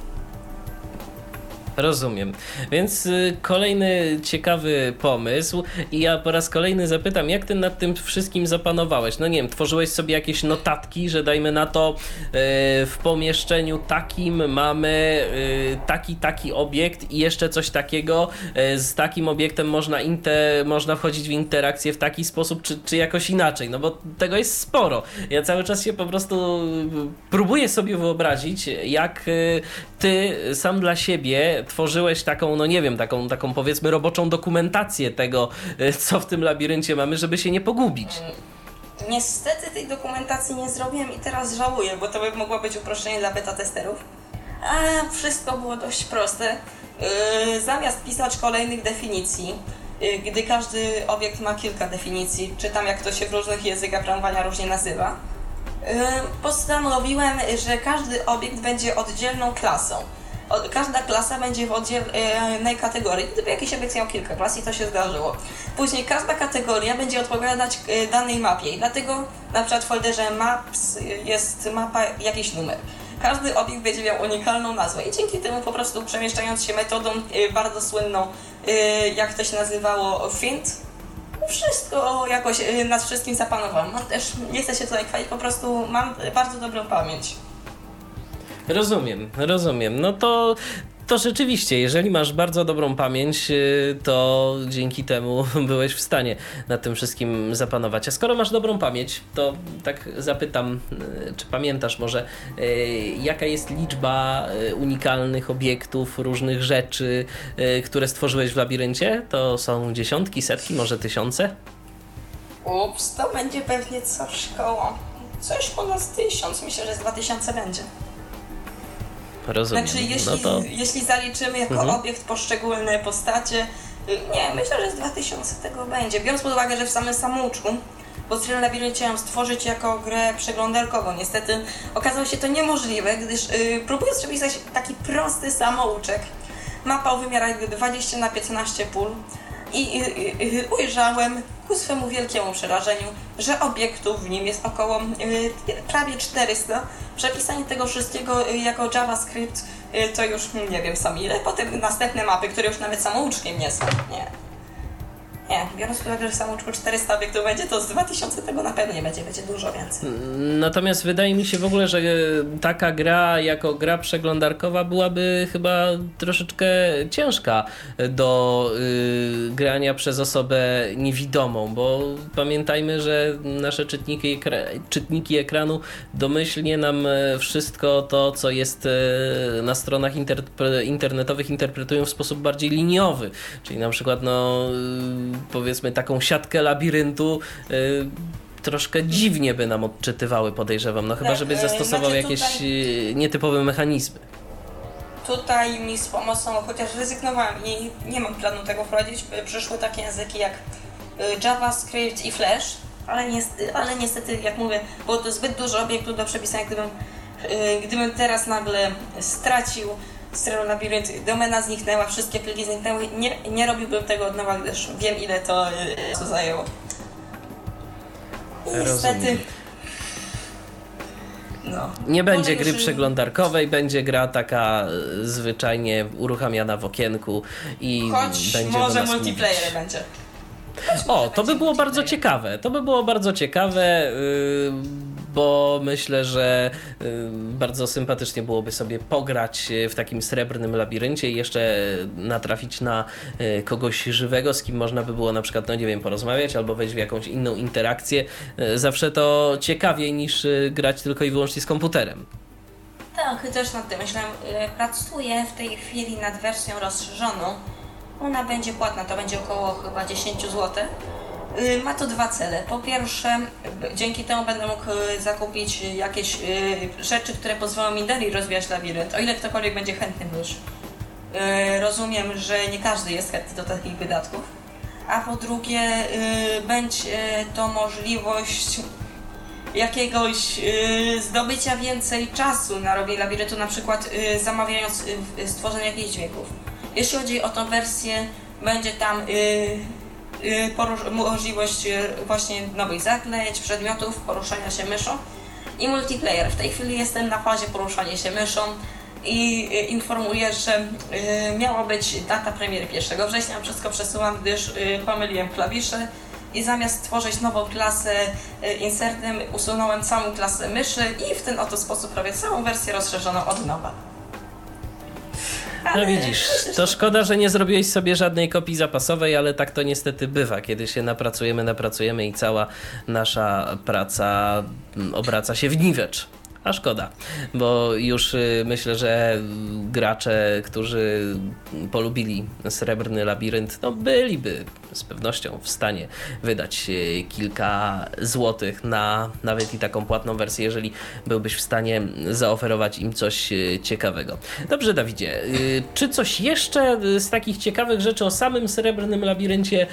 Rozumiem. Więc y, kolejny ciekawy pomysł i ja po raz kolejny zapytam, jak ty nad tym wszystkim zapanowałeś? No nie wiem, tworzyłeś sobie jakieś notatki, że dajmy na to y, w pomieszczeniu takim mamy y, taki, taki obiekt i jeszcze coś takiego. Z takim obiektem można, inter, można wchodzić w interakcję w taki sposób, czy, czy jakoś inaczej, no bo tego jest sporo. Ja cały czas się po prostu próbuję sobie wyobrazić, jak ty sam dla siebie tworzyłeś taką, no nie wiem, taką, taką powiedzmy roboczą dokumentację tego, e, co w tym labiryncie mamy, żeby się nie pogubić. Niestety tej dokumentacji nie zrobiłem i teraz żałuję, bo to by mogło być uproszczenie dla beta testerów. A wszystko było dość proste. Yy, zamiast pisać kolejnych definicji, yy, gdy każdy obiekt ma kilka definicji, czytam jak to się w różnych językach programowania różnie nazywa, postanowiłem, że każdy obiekt będzie oddzielną klasą każda klasa będzie w oddzielnej kategorii. Gdyby jakiś obiekt kilka klas i to się zdarzyło. Później każda kategoria będzie odpowiadać e, danej mapie i dlatego na przykład w folderze maps jest mapa jakiś numer. Każdy obiekt będzie miał unikalną nazwę i dzięki temu po prostu przemieszczając się metodą e, bardzo słynną, e, jak to się nazywało, fint, wszystko jakoś nad wszystkim zapanowałem. Mam też, nie chcę się tutaj chwalić, po prostu mam bardzo dobrą pamięć. Rozumiem, rozumiem. No to to rzeczywiście, jeżeli masz bardzo dobrą pamięć, y, to dzięki temu byłeś w stanie nad tym wszystkim zapanować. A skoro masz dobrą pamięć, to tak zapytam, y, czy pamiętasz może, y, jaka jest liczba unikalnych obiektów, różnych rzeczy, które stworzyłeś w labiryncie? To są dziesiątki, setki, może tysiące? Ups, to będzie pewnie coś koło. Coś ponad tysiąc, myślę, że z dwa tysiące będzie. Rozumiem. Znaczy, jeśli, no to... jeśli zaliczymy jako mhm. obiekt poszczególne postacie, nie, myślę, że z 2000 tego będzie. Biorąc pod uwagę, że w samym samouczku, bo Serial Labirynt chciałam stworzyć jako grę przeglądarkową. Niestety okazało się to niemożliwe, gdyż yy, próbując przepisać taki prosty samouczek, mapa o wymiarach 20 na 15 pól i ujrzałem ku swemu wielkiemu przerażeniu, że obiektów w nim jest około prawie 400 przepisanie tego wszystkiego y, jako JavaScript y, to już nie wiem sam ile. Potem następne mapy, które już nawet samouczkiem nie są. Nie. Nie, biorąc pod uwagę, że samouczku 400 obiektów będzie, to z 2000 tego na pewno nie będzie, będzie dużo więcej. Natomiast wydaje mi się w ogóle, że taka gra jako gra przeglądarkowa byłaby chyba troszeczkę ciężka do y, grania przez osobę niewidomą, bo pamiętajmy, że nasze czytniki, ekra czytniki ekranu domyślnie nam e, wszystko to, co jest e, na stronach inter internetowych interpretują w sposób bardziej liniowy, czyli na przykład no powiedzmy taką siatkę labiryntu y, troszkę dziwnie by nam odczytywały, podejrzewam. No chyba, tak, żebyś e, zastosował znaczy jakieś tutaj... nietypowe mechanizmy. Tutaj mi z pomocą, chociaż rezygnowałem i nie mam planu tego wprowadzić, przyszły takie języki jak JavaScript i Flash, ale niestety, ale niestety jak mówię, było to zbyt dużo obiektów do przepisania, gdybym, gdybym teraz nagle stracił Stereo Labirynt, domena zniknęła, wszystkie pliki zniknęły. Nie, nie robiłbym tego od nowa, gdyż wiem ile to co y, zajęło. Niestety. No. Nie będzie gry przeglądarkowej, będzie gra taka y, zwyczajnie uruchamiana w okienku i Choć będzie może multiplayer będzie. O, to by było bardzo ciekawe. To by było bardzo ciekawe. Yy bo myślę, że y, bardzo sympatycznie byłoby sobie pograć w takim srebrnym labiryncie i jeszcze natrafić na y, kogoś żywego, z kim można by było na przykład, no nie wiem, porozmawiać albo wejść w jakąś inną interakcję. Y, zawsze to ciekawiej niż grać tylko i wyłącznie z komputerem. Tak, też nad tym myślałem. Pracuję w tej chwili nad wersją rozszerzoną. Ona będzie płatna, to będzie około chyba 10 zł Y, ma to dwa cele. Po pierwsze, dzięki temu będę mógł y, zakupić jakieś y, rzeczy, które pozwolą mi dalej rozwijać labirynt, o ile ktokolwiek będzie chętny już. Rozumiem, że nie każdy jest chętny do takich wydatków. A po drugie, będzie to możliwość jakiegoś zdobycia więcej czasu na robienie labiryntu, na przykład zamawiając stworzenie jakichś dźwięków. Jeśli chodzi o tą wersję, będzie tam Y, możliwość y, właśnie nowych zaklęć, przedmiotów, poruszania się myszą i multiplayer. W tej chwili jestem na fazie poruszania się myszą i y, informuję, że miała być data premiery 1 września, wszystko przesuwam, gdyż pomyliłem klawisze i zamiast tworzyć nową klasę insertem usunąłem całą klasę myszy i w ten oto sposób robię całą wersję rozszerzoną od nowa. No widzisz, to szkoda, że nie zrobiłeś sobie żadnej kopii zapasowej, ale tak to niestety bywa, kiedy się napracujemy, napracujemy i cała nasza praca mm, obraca się w niwecz. A szkoda, bo już y, myślę, że gracze, którzy polubili Srebrny Labirynt, no byliby z pewnością w stanie wydać y, kilka złotych na nawet i taką płatną wersję, jeżeli byłbyś w stanie zaoferować im coś y, ciekawego. Dobrze, Dawidzie, czy coś jeszcze z takich ciekawych rzeczy o samym Srebrnym Labiryncie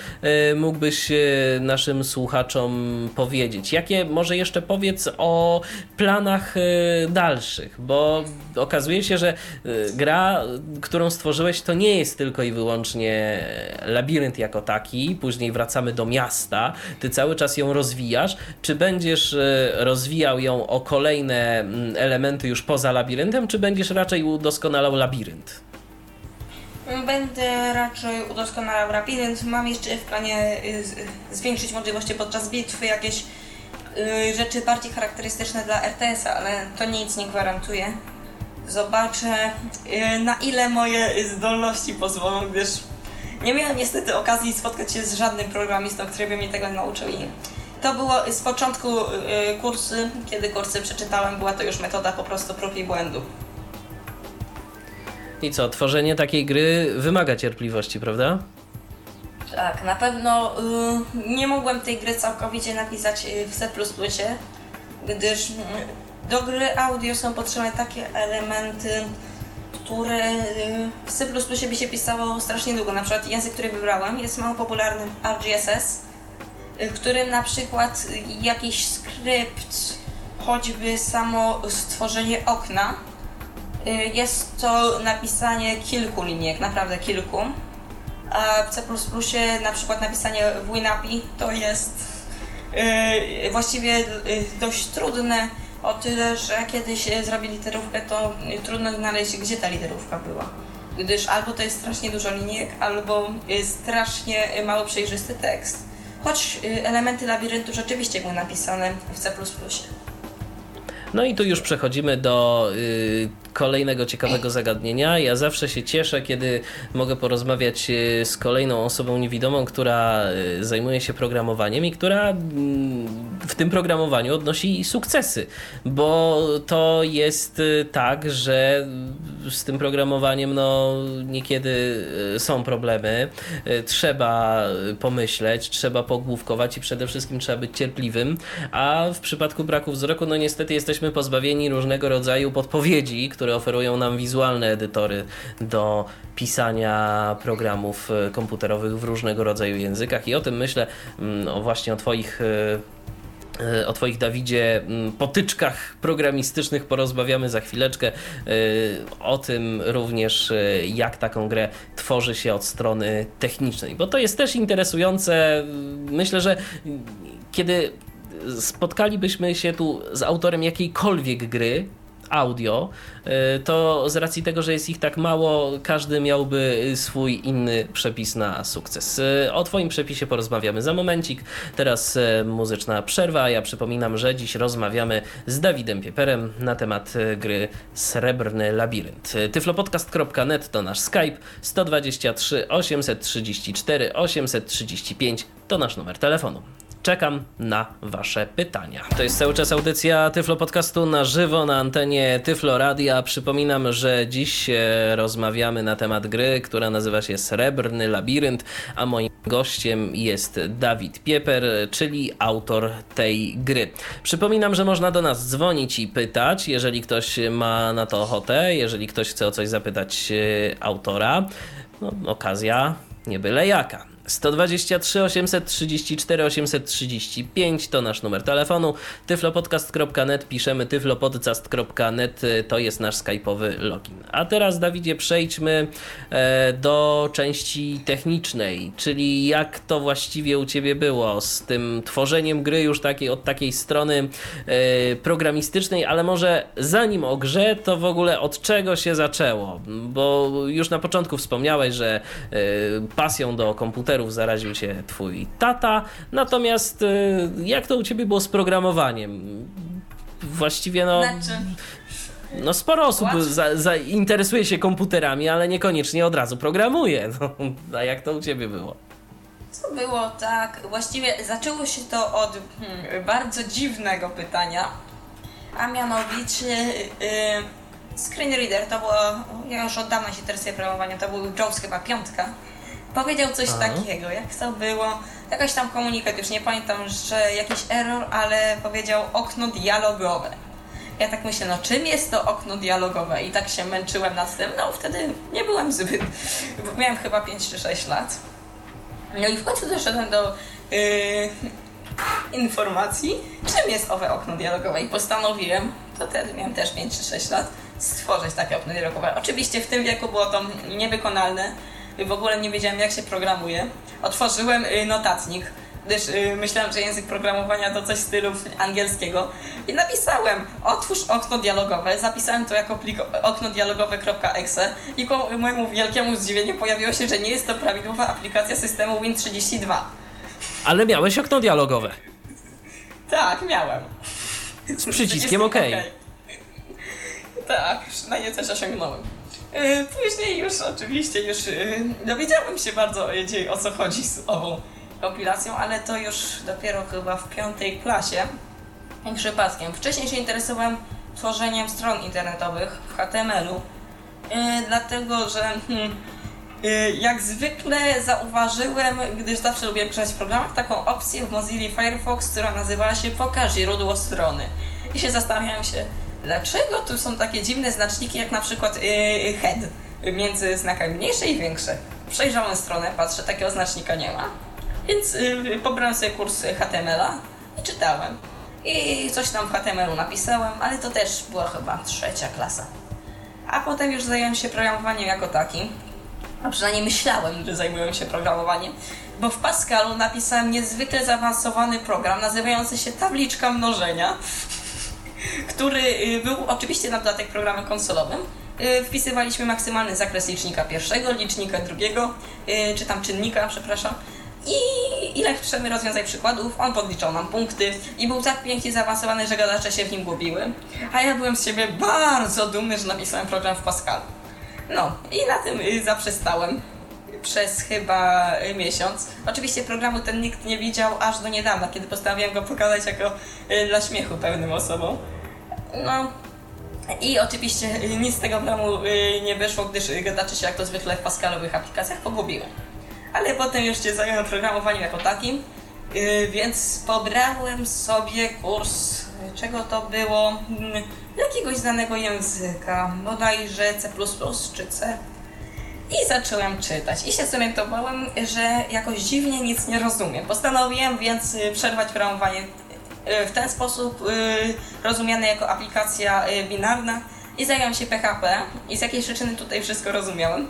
mógłbyś naszym słuchaczom powiedzieć? Jakie może jeszcze powiedz o planach Y, dalszych, bo okazuje się, że y, gra, którą stworzyłeś, to nie jest tylko i wyłącznie labirynt jako taki, później wracamy do miasta, ty cały czas ją rozwijasz. Czy będziesz y, rozwijał ją o kolejne mm, elementy już poza labiryntem, czy będziesz raczej udoskonalał labirynt? Będę raczej udoskonalał labirynt. Mam jeszcze w planie zwiększyć możliwości podczas bitwy, jakieś rzeczy bardziej charakterystyczne dla RTS-a, ale to nic nie gwarantuje. zobaczę y, na ile moje zdolności pozwolą, gdyż nie miałem niestety okazji spotkać się z żadnym programistą, który by mnie tego nauczył i to było z początku y, kursy, kiedy kursy przeczytałem, była to już metoda po prostu prób i błędu. I co, tworzenie takiej gry wymaga cierpliwości, prawda? Tak, na pewno y, nie mogłem tej gry całkowicie napisać y, w C++, gdyż y, do gry audio są potrzebne takie elementy, które y, w C++ by się pisało strasznie długo. Na przykład język, który wybrałem jest mało popularny RGSS, y, w którym na przykład jakiś skrypt, choćby samo stworzenie okna, y, jest to napisanie kilku linijek, naprawdę kilku. A w C++ na przykład napisanie WinAPI to jest yy, właściwie yy, dość trudne o tyle, że kiedyś zrobię literówkę, to trudno znaleźć, gdzie ta literówka była. Gdyż albo to jest strasznie dużo linijek, albo strasznie mało przejrzysty tekst. Choć elementy labiryntu rzeczywiście były napisane w C++. No i tu już przechodzimy do y, kolejnego ciekawego zagadnienia. Ja zawsze się cieszę, kiedy mogę porozmawiać y, z kolejną osobą niewidomą, która y, zajmuje się programowaniem i która mm, w tym programowaniu odnosi sukcesy, bo to jest y, tak, że z tym programowaniem no niekiedy są problemy. Trzeba pomyśleć, trzeba pogłówkować i przede wszystkim trzeba być cierpliwym, a w przypadku braku wzroku no niestety jesteśmy pozbawieni różnego rodzaju podpowiedzi, które które oferują nam wizualne edytory do pisania programów e, komputerowych w różnego rodzaju językach i o tym myślę no właśnie o Twoich e, e, o Twoich Dawidzie potyczkach programistycznych porozmawiamy za chwileczkę. O tym również, jak taką grę tworzy się od strony technicznej, bo to jest też interesujące. Myślę, że kiedy spotkalibyśmy się tu z autorem jakiejkolwiek gry, audio, y, to z racji tego, że jest ich tak mało, każdy miałby swój inny przepis na sukces. Y, o Twoim przepisie porozmawiamy za momencik. Teraz y, muzyczna przerwa. Ja przypominam, że dziś rozmawiamy z Dawidem Pieperem na temat gry Srebrny Labirynt. tyflopodcast.net to nasz Skype 123 834 835 to nasz numer telefonu. Czekam na Wasze pytania. To jest cały czas audycja Tyflo Podcastu na żywo na antenie Tyflo Radia. Przypominam, że dziś rozmawiamy na temat gry, która nazywa się Srebrny Labirynt, a moim gościem jest Dawid Pieper, czyli autor tej gry. Przypominam, że można do nas dzwonić i pytać, jeżeli ktoś ma na to ochotę, jeżeli ktoś chce o coś zapytać e, autora. No, okazja nie byle jaka. 123 834 835 to nasz numer telefonu. tyflopodcast.net piszemy tyflopodcast.net to jest nasz skype'owy login. A teraz Dawidzie przejdźmy e, do części technicznej, czyli jak to właściwie u Ciebie było z tym tworzeniem gry już takiej od takiej strony e, programistycznej, ale może zanim o grze, to w ogóle od czego się zaczęło? Bo już na początku wspomniałeś, że e, pasją do komputera komputerów zaraził się twój tata. Natomiast y, jak to u ciebie było z programowaniem? Właściwie no. Znaczy? No sporo osób za, za interesuje się komputerami, ale niekoniecznie od razu programuje. No, a jak to u ciebie było? Co było tak? Właściwie zaczęło się to od hmm, bardzo dziwnego pytania, a mianowicie yy, screen reader to było, ja już od dawna się interesuję programowaniem, to był Jaws chyba piątka powiedział coś Aha. takiego, jak to było, jakaś tam komunikat, już nie pamiętam, że jakiś error, ale powiedział okno dialogowe. Ja tak myślę, no czym jest to okno dialogowe? I tak się męczyłem nad tym. No wtedy nie byłem zbyt, bo miałem chyba 5 czy 6 lat. No i w końcu doszedłem do yy, informacji, czym jest owe okno dialogowe i postanowiłem, to wtedy miałem też 5 czy 6 lat, stworzyć takie okno dialogowe. Oczywiście w tym wieku było to niewykonalne, w ogóle nie wiedziałem jak się programuje. Otworzyłem y, notatnik, gdyż y, myślałem, że język programowania to coś w stylu angielskiego i napisałem otwórz okno dialogowe, zapisałem to jako plik okno dialogowe.exe i ku mojemu wielkiemu zdziwieniu pojawiło się, że nie jest to prawidłowa aplikacja systemu Win32. Ale miałeś okno dialogowe. Tak, miałem. Z przyciskiem OK. tak, przynajmniej coś osiągnąłem. Później już oczywiście już dowiedziałem się bardzo o co chodzi z ową kompilacją, ale to już dopiero chyba w piątej klasie. Przypadkiem. Wcześniej się interesowałem tworzeniem stron internetowych w HTML-u, dlatego że hmm, jak zwykle zauważyłem, gdyż zawsze lubię pisać w programach, taką opcję w Mozilla Firefox, która nazywała się Pokaż źródło strony. I się zastanawiałem się, dlaczego tu są takie dziwne znaczniki, jak na przykład yy, head między znakami mniejsze i większe. Przejrzałem stronę, patrzę, takiego znacznika nie ma. Więc yy, pobrałem sobie kurs HTML-a i czytałem. I coś tam w HTML-u napisałem, ale to też była chyba trzecia klasa. A potem już zająłem się programowaniem jako takim a przynajmniej myślałem, że zajmuję się programowaniem, bo w Pascalu napisałem niezwykle zaawansowany program nazywający się tabliczka mnożenia, który y, był oczywiście na dodatek programem konsolowym. Y, wpisywaliśmy maksymalny zakres licznika pierwszego, licznika drugiego, y, czy tam czynnika, przepraszam, i ile chcemy rozwiązać przykładów, on podliczał nam punkty i był tak pięknie zaawansowany, że gadacze się w nim gubiły. A ja byłem z siebie bardzo dumny, że napisałem program w Pascalu. No i na tym zaprzestałem przez chyba miesiąc. Oczywiście programu ten nikt nie widział aż do niedawna, kiedy postanowiłem go pokazać jako dla śmiechu pewnym osobom. No i oczywiście nic z tego programu nie wyszło, gdyż gadacze się jak to zwykle w Pascalowych aplikacjach pogubiły. Ale potem już się zająłem programowaniem jako takim, więc pobrałem sobie kurs, czego to było? Hmm, jakiegoś znanego języka, bodajże C czy C. I zacząłem czytać. I się zorientowałem, że jakoś dziwnie nic nie rozumiem. Postanowiłem więc y, przerwać programowanie y, w ten sposób, y, rozumiane jako aplikacja binarna i zająłem się PHP i z jakiejś przyczyny tutaj wszystko rozumiałem.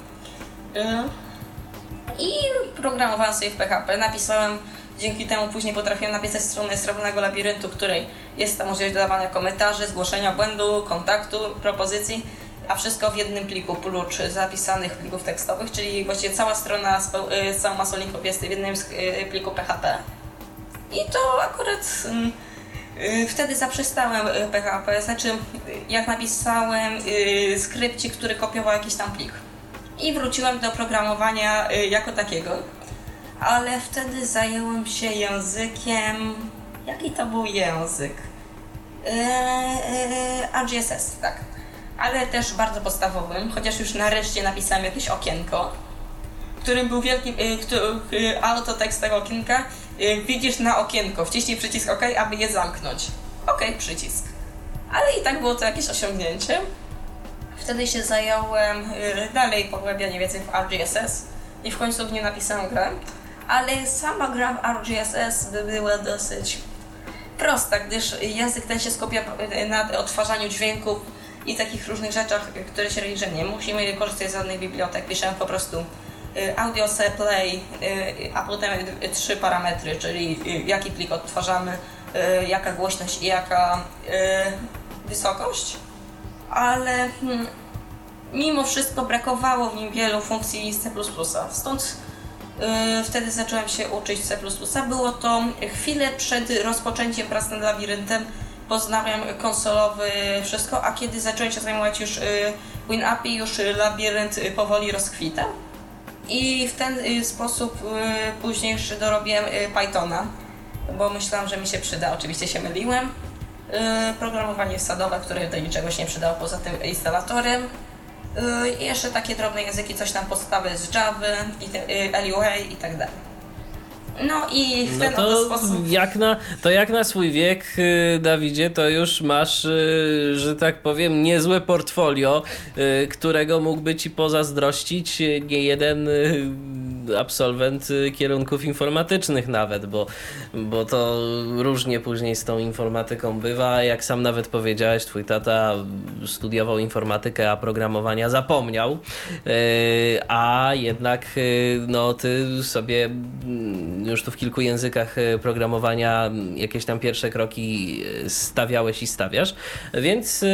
I programowałem sobie w PHP, napisałem Dzięki temu później potrafiłem napisać stronę Srebrnego Labiryntu, której jest tam możliwość dodawania komentarzy, zgłoszenia błędu, kontaktu, propozycji, a wszystko w jednym pliku, prócz zapisanych plików tekstowych, czyli właściwie cała strona z, całą masą linków jest w jednym pliku PHP. I to akurat mm, wtedy zaprzestałem PHP, znaczy jak napisałem skrypcik, który kopiował jakiś tam plik. I wróciłem do programowania jako takiego ale wtedy zająłem się językiem. Jaki to był język? AGSS, tak. Ale też bardzo podstawowym, chociaż już nareszcie napisałem jakieś okienko, którym był wielki yy, autotekst tego okienka. Yy, widzisz na okienko, wciśnij przycisk OK, aby je zamknąć. OK, przycisk. Ale i tak było to jakieś osiągnięcie. Wtedy się zająłem yy, dalej pogłębianie wiedzy w RGSS i w końcu w nie napisałem grę ale sama gra w RGSS by była dosyć prosta, gdyż język ten się skupia na odtwarzaniu dźwięków i takich różnych rzeczach, które się robi, że nie musimy korzystać z żadnych bibliotek. Piszemy po prostu y, audio play, y, a potem trzy parametry, czyli y, jaki plik odtwarzamy, jaka głośność i jaka wysokość. Ale hmm, mimo wszystko brakowało w nim wielu funkcji C++. Stąd wtedy zacząłem się uczyć C++. Było to chwilę przed rozpoczęciem prac nad labiryntem. Poznałem konsolowy wszystko, a kiedy zacząłem się zajmować już WinAPI, już labirynt powoli rozkwitał. I w ten yy, sposób później jeszcze dorobiłem Pythona, bo myślałam, że mi się przyda. Oczywiście się myliłem. Programowanie sadowe, które do niczego się nie przydało poza tym instalatorem. Y, I jeszcze takie drobne języki, coś tam podstawy z Java, y, LUA i tak dalej. No i w no ten no to sposób. Jak na, to jak na swój wiek, y, Dawidzie, to już masz, że tak powiem, niezłe portfolio, którego mógłby ci pozazdrościć nie jeden absolwent y, kierunków informatycznych nawet, bo, bo to różnie później z tą informatyką bywa. Jak sam nawet powiedziałeś, twój tata studiował informatykę, a programowania zapomniał, y, a jednak y, no, ty sobie mm, już tu w kilku językach programowania jakieś tam pierwsze kroki stawiałeś i stawiasz, więc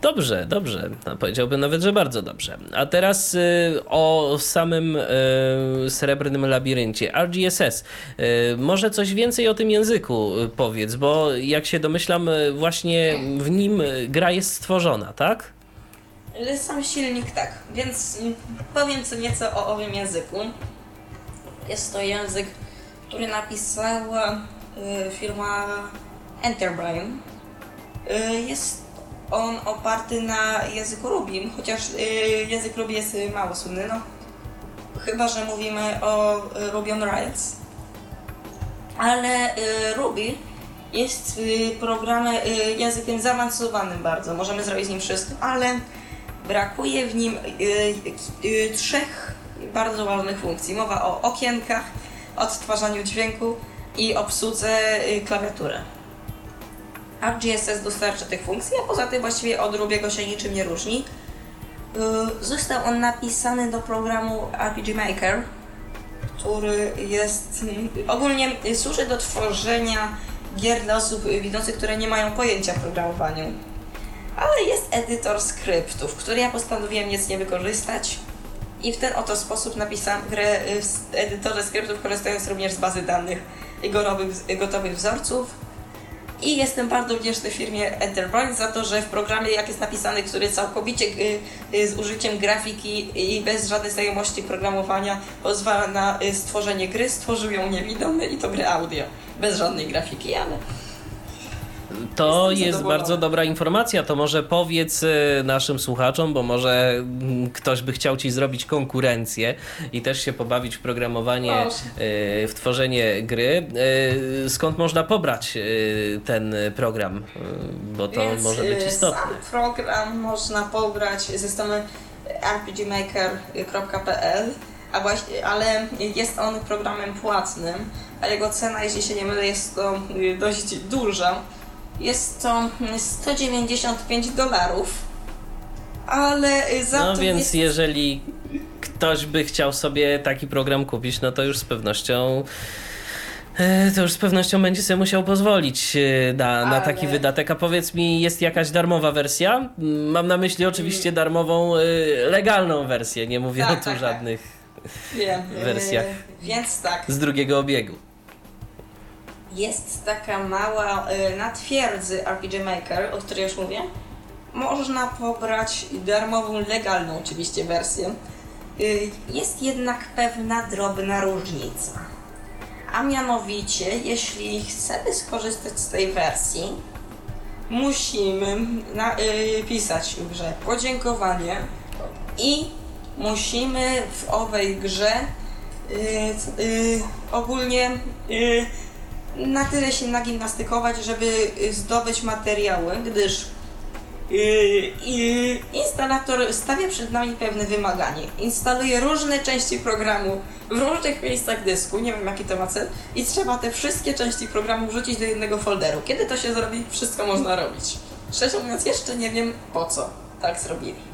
Dobrze, dobrze. No, powiedziałbym nawet, że bardzo dobrze. A teraz y, o samym y, srebrnym labiryncie. RGSS. Y, może coś więcej o tym języku y, powiedz, bo jak się domyślam, y, właśnie w nim gra jest stworzona, tak? Sam silnik tak, więc powiem co nieco o owym języku. Jest to język, który napisała y, firma Enterbrain. Y, jest on oparty na języku Rubim, chociaż y, język Ruby jest mało słynny, no. Chyba, że mówimy o Ruby on Rails. Ale Ruby jest programem, językiem zaawansowanym bardzo. Możemy zrobić z nim wszystko, ale brakuje w nim trzech bardzo ważnych funkcji. Mowa o okienkach, odtwarzaniu dźwięku i obsłudze klawiatury. ArcGSS dostarcza tych funkcji, a poza tym właściwie od Rubiego się niczym nie różni. Y, został on napisany do programu RPG Maker, który jest ogólnie służy do tworzenia gier dla osób widzących, które nie mają pojęcia o programowaniu. Ale jest edytor skryptów, który ja postanowiłem nic nie wykorzystać. I w ten oto sposób napisałam grę w edytorze skryptów, korzystając również z bazy danych i gotowych wzorców i jestem bardzo wdzięczny firmie Enterprise za to, że w programie, jak jest napisany, który całkowicie y, y, z użyciem grafiki i bez żadnej znajomości programowania pozwala na y, stworzenie gry, stworzył ją niewidomy i to gry audio. Bez żadnej grafiki, ale to jest bardzo dobra informacja. To może powiedz e, naszym słuchaczom, bo może mm, ktoś by chciał ci zrobić konkurencję i też się pobawić w programowanie, e, w tworzenie gry. E, skąd można pobrać ten program? Bo to Więc może być istotne. Sam program można pobrać ze strony rpgmaker.pl ale jest on programem płatnym, a jego cena, jeśli się nie mylę, jest to dość duża jest to 195 dolarów. Ale za no więc jest... jeżeli ktoś by chciał sobie taki program kupić, no to już z pewnością e, to już z pewnością będzie sobie musiał pozwolić e, na, na taki wydatek. A powiedz mi, jest jakaś darmowa wersja? Mam na myśli oczywiście darmową, e, legalną wersję. Nie mówię tak, o tu tak, tak. żadnych tak. wersjach. Więc tak. Z drugiego obiegu jest taka mała y, na twierdzy RPG Maker, o której już mówię. Można pobrać darmową, legalną oczywiście wersję. Y, jest jednak pewna drobna różnica. A mianowicie, jeśli chcemy skorzystać z tej wersji, musimy napisać y, w grze podziękowanie i musimy w owej grze ogólnie na tyle się nagimnastykować, żeby zdobyć materiały, gdyż yy, instalator stawia przed nami pewne wymaganie. Instaluje różne części programu w różnych miejscach dysku, nie wiem jaki to ma cel, i trzeba te wszystkie części programu wrzucić do jednego folderu. Kiedy to się zrobi, wszystko można robić. Szczerze mówiąc, jeszcze nie wiem po co tak zrobili.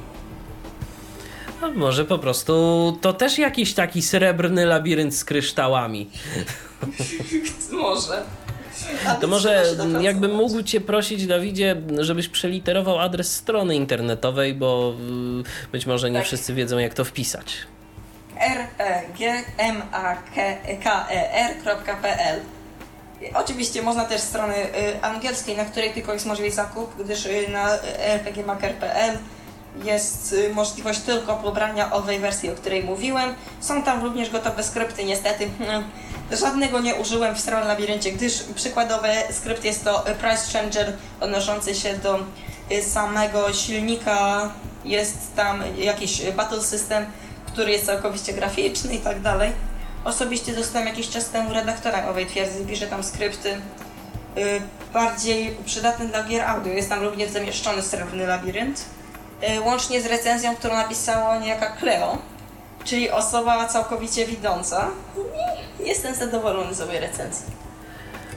No, może po prostu to też jakiś taki srebrny labirynt z kryształami. może. to może jakbym mógł Cię prosić, Dawidzie, żebyś przeliterował adres strony internetowej, bo y, być może nie tak. wszyscy wiedzą, jak to wpisać. r e g m a k e r.pl Oczywiście można też strony y, angielskiej, na której tylko jest możliwy zakup, gdyż y, na rpgmaker.pl jest y, możliwość tylko pobrania owej wersji, o której mówiłem. Są tam również gotowe skrypty, niestety hmm, żadnego nie użyłem w Sterile Labiryncie, gdyż przykładowy skrypt jest to Price Changer odnoszący się do y, samego silnika. Jest tam jakiś battle system, który jest całkowicie graficzny i tak dalej. Osobiście dostałem jakiś czas temu redaktora owej twierdzy, pisze tam skrypty y, bardziej przydatne dla gier audio. Jest tam również zamieszczony Srebrny Labirynt łącznie z recenzją, którą napisała niejaka Cleo, czyli osoba całkowicie widząca. I jestem zadowolony z owej recenzji.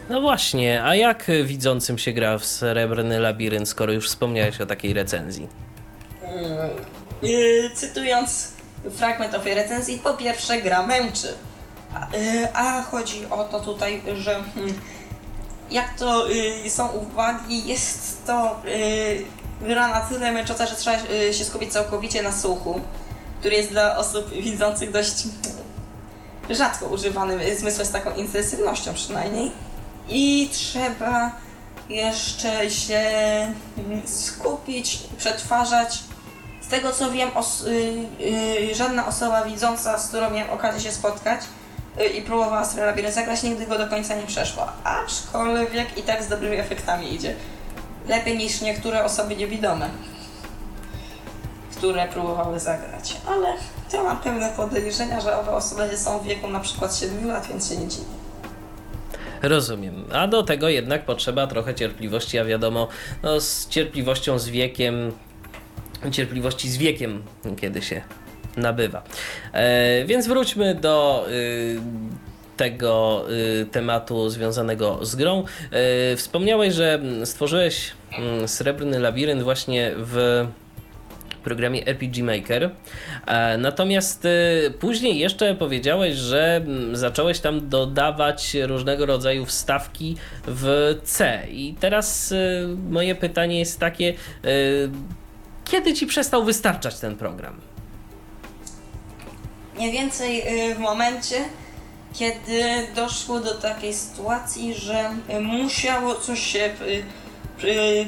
No właśnie, a jak widzącym się gra w Srebrny Labirynt, skoro już wspomniałeś o takiej recenzji? Yy, cytując fragment owej recenzji, po pierwsze gra męczy. A, yy, a chodzi o to tutaj, że hmm, jak to yy, są uwagi, jest to gra na tyle męcząca, że trzeba y, się skupić całkowicie na słuchu, który jest dla osób widzących dość rzadko używany zmysłem z taką intensywnością przynajmniej. I trzeba jeszcze się skupić, przetwarzać tego co wiem, os yy, żadna osoba widząca, z którą miałem okazję się spotkać yy, i próbowała Strelabirę zagrać, nigdy go do końca nie przeszła. Aczkolwiek i tak z dobrymi efektami idzie. Lepiej niż niektóre osoby niewidome, które próbowały zagrać. Ale to mam pewne podejrzenia, że owe osoby są w wieku na przykład 7 lat, więc się nie dziwię. Rozumiem. A do tego jednak potrzeba trochę cierpliwości, a wiadomo, no, z cierpliwością z wiekiem, cierpliwości z wiekiem, kiedy się nabywa. E, więc wróćmy do y, tego y, tematu związanego z grą. E, wspomniałeś, że stworzyłeś y, Srebrny Labirynt właśnie w programie RPG Maker. E, natomiast e, później jeszcze powiedziałeś, że mm, zacząłeś tam dodawać różnego rodzaju wstawki w C. I teraz moje pytanie jest takie: kiedy ci przestał wystarczać ten program? Mniej więcej w momencie, kiedy doszło do takiej sytuacji, że musiało coś się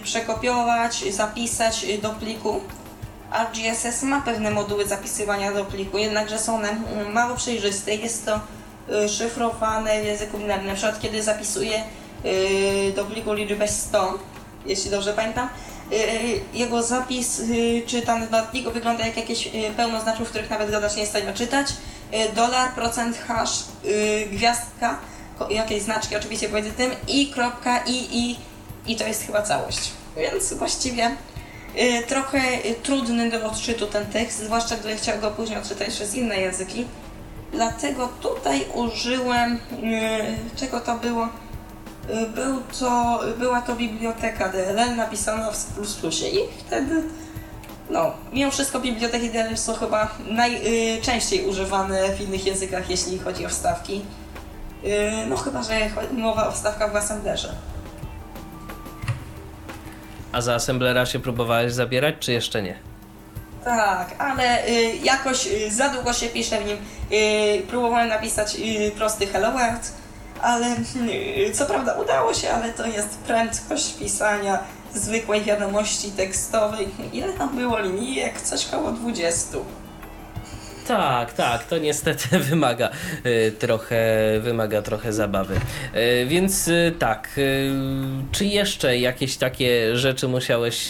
przekopiować, zapisać do pliku ArcGSS ma pewne moduły zapisywania do pliku, jednakże są one mm, mało przejrzyste. Jest to y, szyfrowane w języku binarnym. Na przykład kiedy zapisuję y, do pliku liczbę 100, jeśli dobrze pamiętam, y, jego zapis czy tam dodatniku wygląda jak jakieś pełno znaczków, których nawet dodać nie jest w stanie czytać. Dolar, procent, hash, gwiazdka, jakieś znaczki oczywiście pomiędzy tym i kropka i i i to jest chyba całość. Więc właściwie Y, trochę y, trudny do odczytu ten tekst, zwłaszcza gdy chciał go później odczytać przez inne języki. Dlatego tutaj użyłem, y, czego to było? Był to, była to biblioteka DLL napisana w C++ i wtedy, no, mimo wszystko biblioteki DLL są chyba najczęściej używane w innych językach, jeśli chodzi o wstawki. No chyba, że mowa o wstawkach w Assemblerze. A za assemblera się próbowałeś zabierać, czy jeszcze nie? Tak, ale y, jakoś y, za długo się pisze w nim. Y, próbowałem napisać y, prosty Hello World, ale y, co prawda udało się, ale to jest prędkość pisania zwykłej wiadomości tekstowej. Ile tam było linijek? Coś koło 20. Tak, tak, to niestety wymaga y, trochę, wymaga trochę zabawy. Y, więc y, tak, czy jeszcze jakieś takie rzeczy musiałeś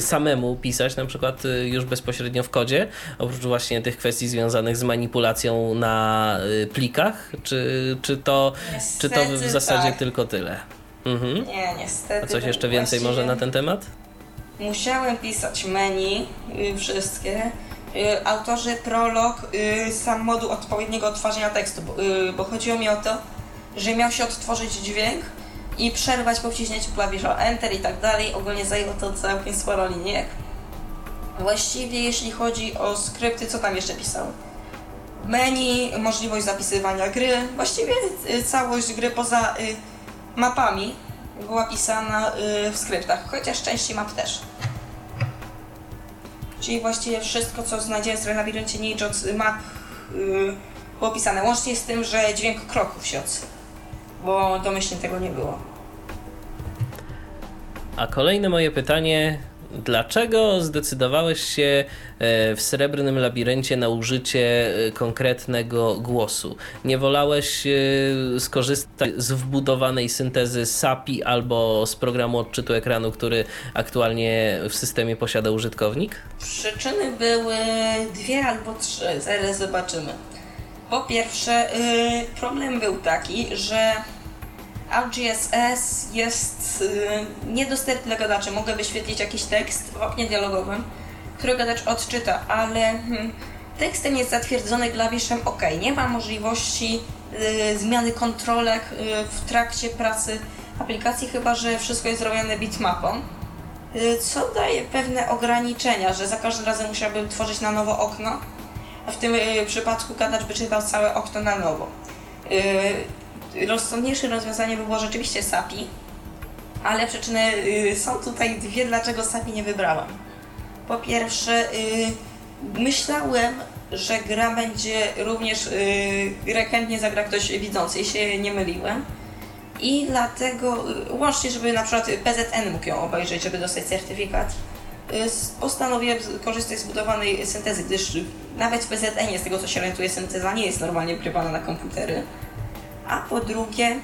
samemu pisać, na przykład już bezpośrednio w kodzie, oprócz właśnie tych kwestii związanych z manipulacją na plikach, czy, czy, to, czy to w zasadzie tak. tylko tyle? Mhm. Nie, niestety. A coś jeszcze więcej może na ten temat? Musiałem pisać menu, wszystkie Y, autorzy prolog, y, sam moduł odpowiedniego odtwarzania tekstu, y, bo chodziło mi o to, że miał się odtworzyć dźwięk i przerwać po wciśnięciu klawisza Enter i tak dalej. Ogólnie zajęło to całkiem sporo linijek. Właściwie jeśli chodzi o skrypty, co tam jeszcze pisał? Menu, możliwość zapisywania gry, właściwie całość gry poza mapami była pisana w skryptach, chociaż części map też. Czyli właściwie wszystko, co znajdziemy w labiryncie Nijots map yy, było opisane. Łącznie z tym, że dźwięk kroków odsyła. Bo domyślnie tego nie było. A kolejne moje pytanie Dlaczego zdecydowałeś się e, w Srebrnym Labiryncie na użycie e, konkretnego głosu? Nie wolałeś e, skorzystać z wbudowanej syntezy SAPI albo z programu odczytu ekranu, który aktualnie w systemie posiada użytkownik? Przyczyny były dwie albo trzy, zaraz zobaczymy. Po pierwsze, problem był taki, że ArcGSS jest yy, niedostępny dla gadaczy. Mogę wyświetlić jakiś tekst w oknie dialogowym, który gadacz odczyta, ale hmm, tekst ten jest zatwierdzony klawiszem OK. Nie ma możliwości yy, zmiany kontrolek yy, w trakcie pracy aplikacji, chyba że wszystko jest zrobione bitmapą. Y, co daje pewne ograniczenia, że za każdym razem musiałbym tworzyć na nowo okno, a w tym y, przypadku gadacz by czytał całe okno na nowo y, rozsądniejsze rozwiązanie by było rzeczywiście SAPI, ale przyczyny y, są tutaj dwie, dlaczego SAPI nie wybrałam. Po pierwsze, y, myślałem, że gra będzie również y, zagra ktoś widzący się nie myliłem. I dlatego, łącznie, żeby na przykład PZN mógł ją obejrzeć, żeby dostać certyfikat, postanowiłem korzystać z budowanej syntezy, gdyż nawet w PZN, z tego co się orientuję, synteza nie jest normalnie ukrywana na komputery. A po drugie,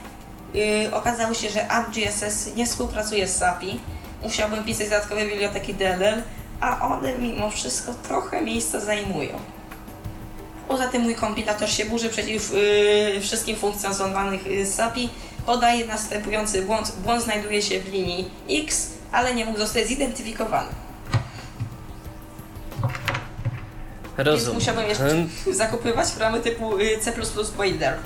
yy, okazało się, że AppGSS nie współpracuje z SAPI. Musiałbym pisać dodatkowe biblioteki DLL, a one mimo wszystko trochę miejsca zajmują. Poza tym mój kompilator się burzy przeciw yy, wszystkim funkcjom złożonych z SAPI. Podaje następujący błąd. Błąd znajduje się w linii X, ale nie mógł zostać zidentyfikowany. Rozumiem. Więc musiałbym jeszcze zakupywać programy typu y, C++ Builder.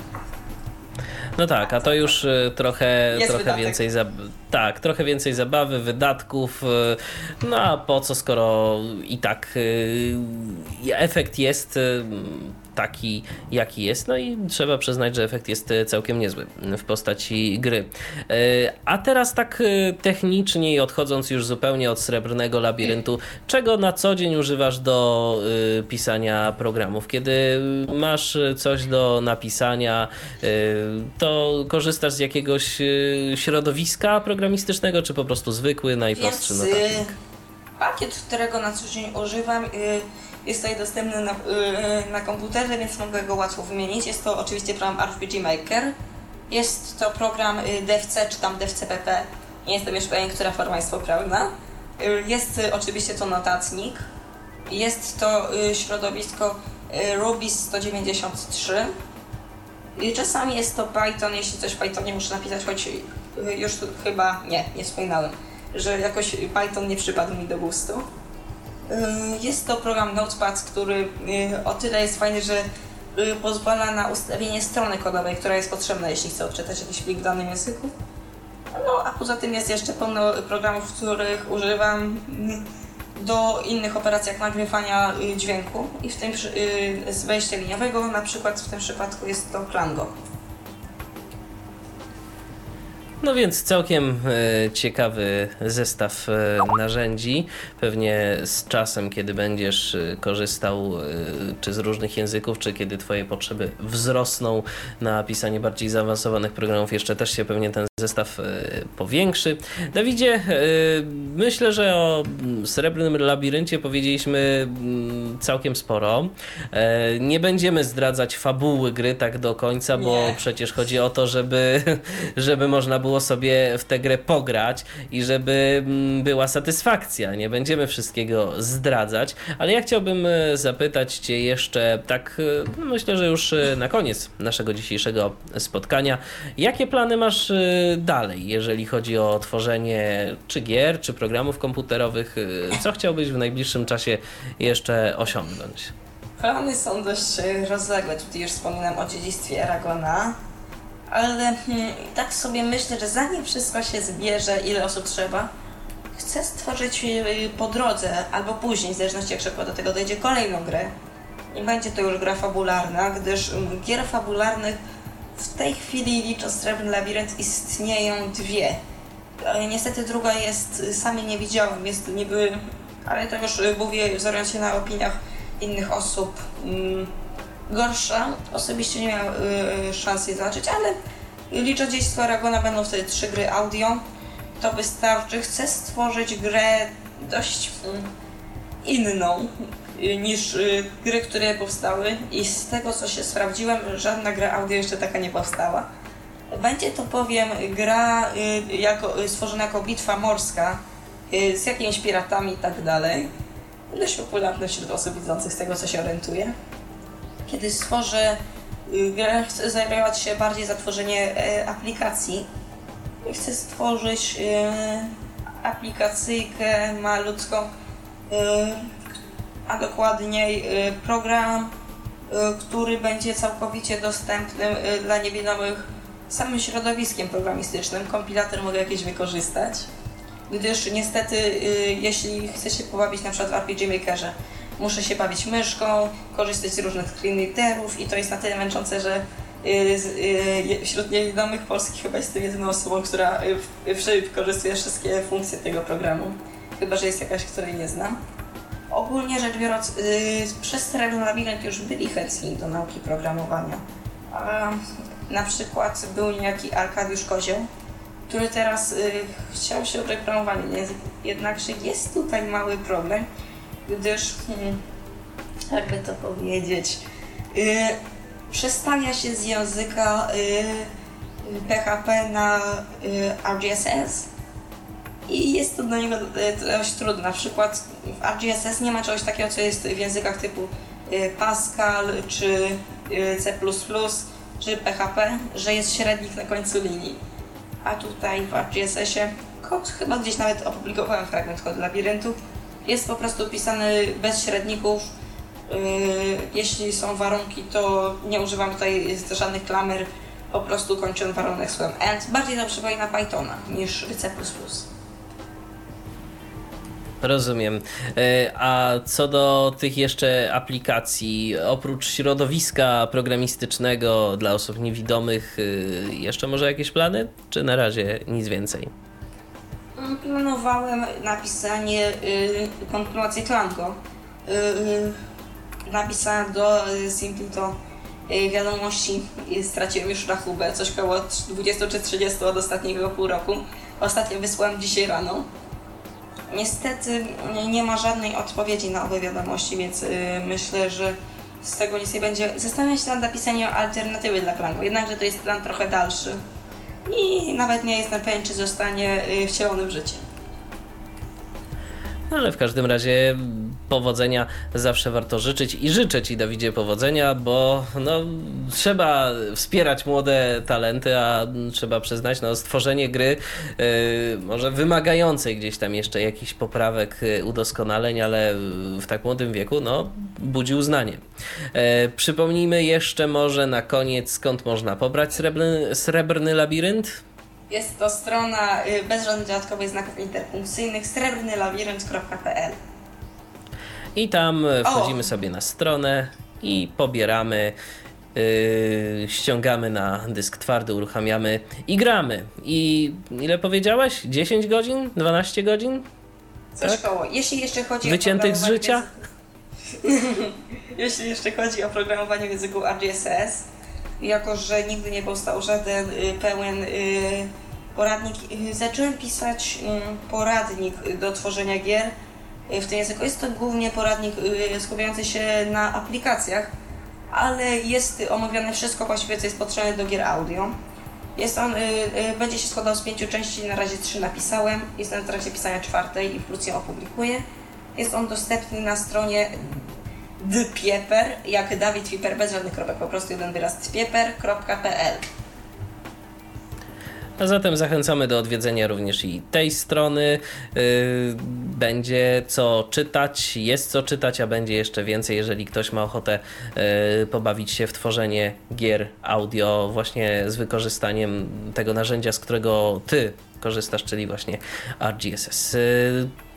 No tak, a to już y, trochę, trochę więcej tak, trochę więcej zabawy, wydatków. Y, no a po co, skoro i tak efekt jest taki, jaki jest. No i trzeba przyznać, że efekt jest e, całkiem niezły w postaci gry. E, a teraz tak e, technicznie i odchodząc już zupełnie od srebrnego labiryntu, czego na co dzień używasz do pisania programów? Kiedy masz coś do napisania, to korzystasz z jakiegoś środowiska programistycznego, czy po prostu zwykły, najprostszy Więc, notatnik? Pakiet, którego na co dzień używam, jest tutaj dostępny na, yy, na komputerze, więc mogę go łatwo wymienić. Jest to oczywiście program RPG Maker. Jest to program y, DFC czy tam DFCPP. Nie jestem już pewien, która forma jest poprawna. Y, jest y, oczywiście to notatnik. Jest to środowisko Ruby 193. I czasami jest to Python, jeśli coś w Pythonie muszę napisać, choć już chyba nie, nie wspominałem, że jakoś Python nie przypadł mi do gustu. Y, jest to program Notepad, który y, o tyle jest fajny, że y, pozwala na ustawienie strony kodowej, która jest potrzebna, jeśli chcę odczytać jakiś plik w danym języku. No, a poza tym jest jeszcze pełno programów, których używam do innych operacji, jak nagrywania dźwięku i w tym z wejścia liniowego, na przykład w tym przypadku jest to Klango. No więc całkiem e, ciekawy zestaw e, narzędzi. Pewnie z czasem, kiedy będziesz e, korzystał czy z różnych języków, czy kiedy Twoje potrzeby wzrosną na pisanie bardziej zaawansowanych programów, jeszcze też się pewnie ten zestaw powiększy. Dawidzie, myślę, że o mm, Srebrnym Labiryncie powiedzieliśmy mm, całkiem sporo. Nie będziemy zdradzać fabuły gry tak do końca, bo Nie. przecież chodzi o to, żeby, żeby można było było sobie w tę grę pograć i żeby mm, była satysfakcja. Nie będziemy wszystkiego zdradzać, ale ja chciałbym e, zapytać Cię jeszcze tak, e, myślę, że już e, na koniec naszego dzisiejszego spotkania, jakie plany masz dalej, jeżeli chodzi o tworzenie czy gier, czy programów komputerowych? Co chciałbyś w najbliższym czasie jeszcze osiągnąć? Plany są dość rozległe. Tutaj już wspominam o dziedzictwie Aragona ale hmm, tak sobie myślę, że zanim wszystko się zbierze, ile osób trzeba, chcę stworzyć y, po drodze albo później, w zależności jak szybko do tego dojdzie, kolejną grę. I będzie to już gra fabularna, gdyż mm, gier fabularnych w tej chwili licząc Srebrny Labirynt istnieją dwie. Niestety druga jest, y, sami nie widziałem, jest niby, ale to już y, mówię, wzorując się na opiniach innych osób. Mm, gorsza. Osobiście nie miałam y, szans jej zobaczyć, ale liczę gdzieś z Aragona będą wtedy trzy gry audio. To wystarczy. Chcę stworzyć grę dość y, inną y, niż y, gry, które powstały i z tego co się sprawdziłem, żadna gra audio jeszcze taka nie powstała. Będzie to powiem gra y, jako, y, stworzona jako bitwa morska z jakimiś piratami i tak dalej. Dość popularne wśród osób widzących z tego co się orientuje kiedy stworzę y, chcę zajmować się bardziej za tworzenie e, aplikacji. Chcę stworzyć y, aplikacyjkę malutką, y, a dokładniej program, który będzie całkowicie dostępny dla niewidomych samym środowiskiem programistycznym. Kompilator mogę jakieś wykorzystać, gdyż niestety jeśli chce się pobawić na przykład w RPG Makerze, muszę się bawić myszką, korzystać z różnych screenreaderów i to jest na tyle męczące, że y, y, wśród niewidomych polskich chyba jestem jedyną osobą, która y, wykorzystuje wszystkie funkcje tego programu. Chyba, że jest jakaś, której nie znam. Ogólnie rzecz biorąc, przez Cerebral Labyrinth już byli chętni do nauki programowania. A na przykład był niejaki Arkadiusz Kozioł, który teraz chciał się o programowanie, jednakże jest tutaj mały problem, gdyż, hmm, jakby to powiedzieć, y, przestawia się z języka y, PHP na y, RGSS i jest to dla niego y, dość trudne. Na przykład w RGSS nie ma czegoś takiego, co jest w językach typu y, Pascal czy y, C++ czy PHP, że jest średnik na końcu linii. A tutaj w RGSS-ie, chyba gdzieś nawet opublikowałem fragment kodu labiryntu, jest po prostu pisany bez średników. Jeśli są warunki, to nie używam tutaj żadnych klamer, po prostu kończę warunek słowem end. Bardziej to przypomina Pythona niż C++. Rozumiem. E, a co do tych jeszcze aplikacji, oprócz środowiska programistycznego dla osób niewidomych, e, jeszcze może jakieś plany? Czy na razie nic więcej? Planowałem napisanie y, kontynuacji Klango. Y, y, napisałem do Simpleton y, wiadomości i straciłem już rachubę, coś około 20 czy 30 od ostatniego pół roku. Ostatnio wysłałem dzisiaj rano. Niestety nie ma żadnej odpowiedzi na owe wiadomości, więc y, myślę, że z tego nic nie będzie. Zastanawiam się nad napisaniem alternatywy dla planu, jednakże to jest plan trochę dalszy i nawet nie jestem pewien, czy zostanie y, wcielony w życie. No ale w każdym razie powodzenia zawsze warto życzyć i życzę Ci, Dawidzie, powodzenia, bo no, trzeba wspierać młode talenty, a trzeba przyznać, no, stworzenie gry yy, może wymagającej gdzieś tam jeszcze jakichś poprawek, yy, udoskonaleń, ale w tak młodym wieku, no, budzi uznanie. Yy, przypomnijmy jeszcze może na koniec, skąd można pobrać srebrny, srebrny labirynt? Jest to strona y, bez żadnych dodatkowych znaków interpunkcyjnych srebrnylabirynt.pl I tam wchodzimy o. sobie na stronę i pobieramy Yy, ściągamy na dysk twardy, uruchamiamy i gramy. I ile powiedziałaś? 10 godzin? 12 godzin? Coś tak? koło. Jeśli jeszcze chodzi Wyciętych o z życia? Jeśli jeszcze chodzi o programowanie w języku RGSS, jako że nigdy nie powstał żaden y, pełen y, poradnik, y, zacząłem pisać poradnik do tworzenia gier w tym języku. Jest to głównie poradnik skupiający się na aplikacjach, ale jest omawiane wszystko właściwie, co jest potrzebne do gier audio. Jest on, będzie się składał z pięciu części, na razie trzy napisałem, jestem w trakcie pisania czwartej i wkrótce opublikuję. Jest on dostępny na stronie dpieper, jak Dawid Piper bez żadnych kropek, po prostu jeden wyraz dpieper.pl. A zatem zachęcamy do odwiedzenia również i tej strony. Yy, będzie co czytać, jest co czytać, a będzie jeszcze więcej, jeżeli ktoś ma ochotę yy, pobawić się w tworzenie gier audio właśnie z wykorzystaniem tego narzędzia, z którego ty korzystasz, czyli właśnie RGSS.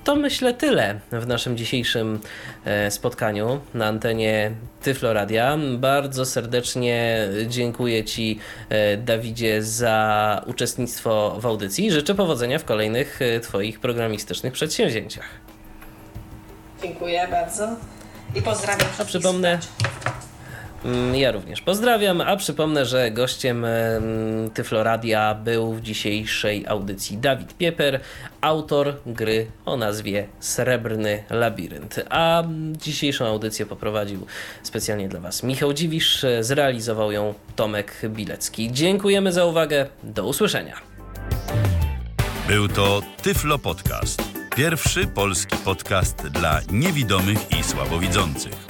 To myślę tyle w naszym dzisiejszym e, spotkaniu na antenie Tyfloradia. Bardzo serdecznie dziękuję Ci, e, Dawidzie, za uczestnictwo w audycji. Życzę powodzenia w kolejnych e, Twoich programistycznych przedsięwzięciach. Dziękuję bardzo i pozdrawiam. A przypomnę. Mm, ja również pozdrawiam, a przypomnę, że gościem Tyfloradia był w dzisiejszej audycji Dawid Pieper, autor gry o nazwie Srebrny Labirynt. A dzisiejszą audycję poprowadził specjalnie dla Was Michał Dziwisz, zrealizował ją Tomek Bilecki. Dziękujemy za uwagę, do usłyszenia. Był to Tyflo Podcast. Pierwszy polski podcast dla niewidomych i słabowidzących.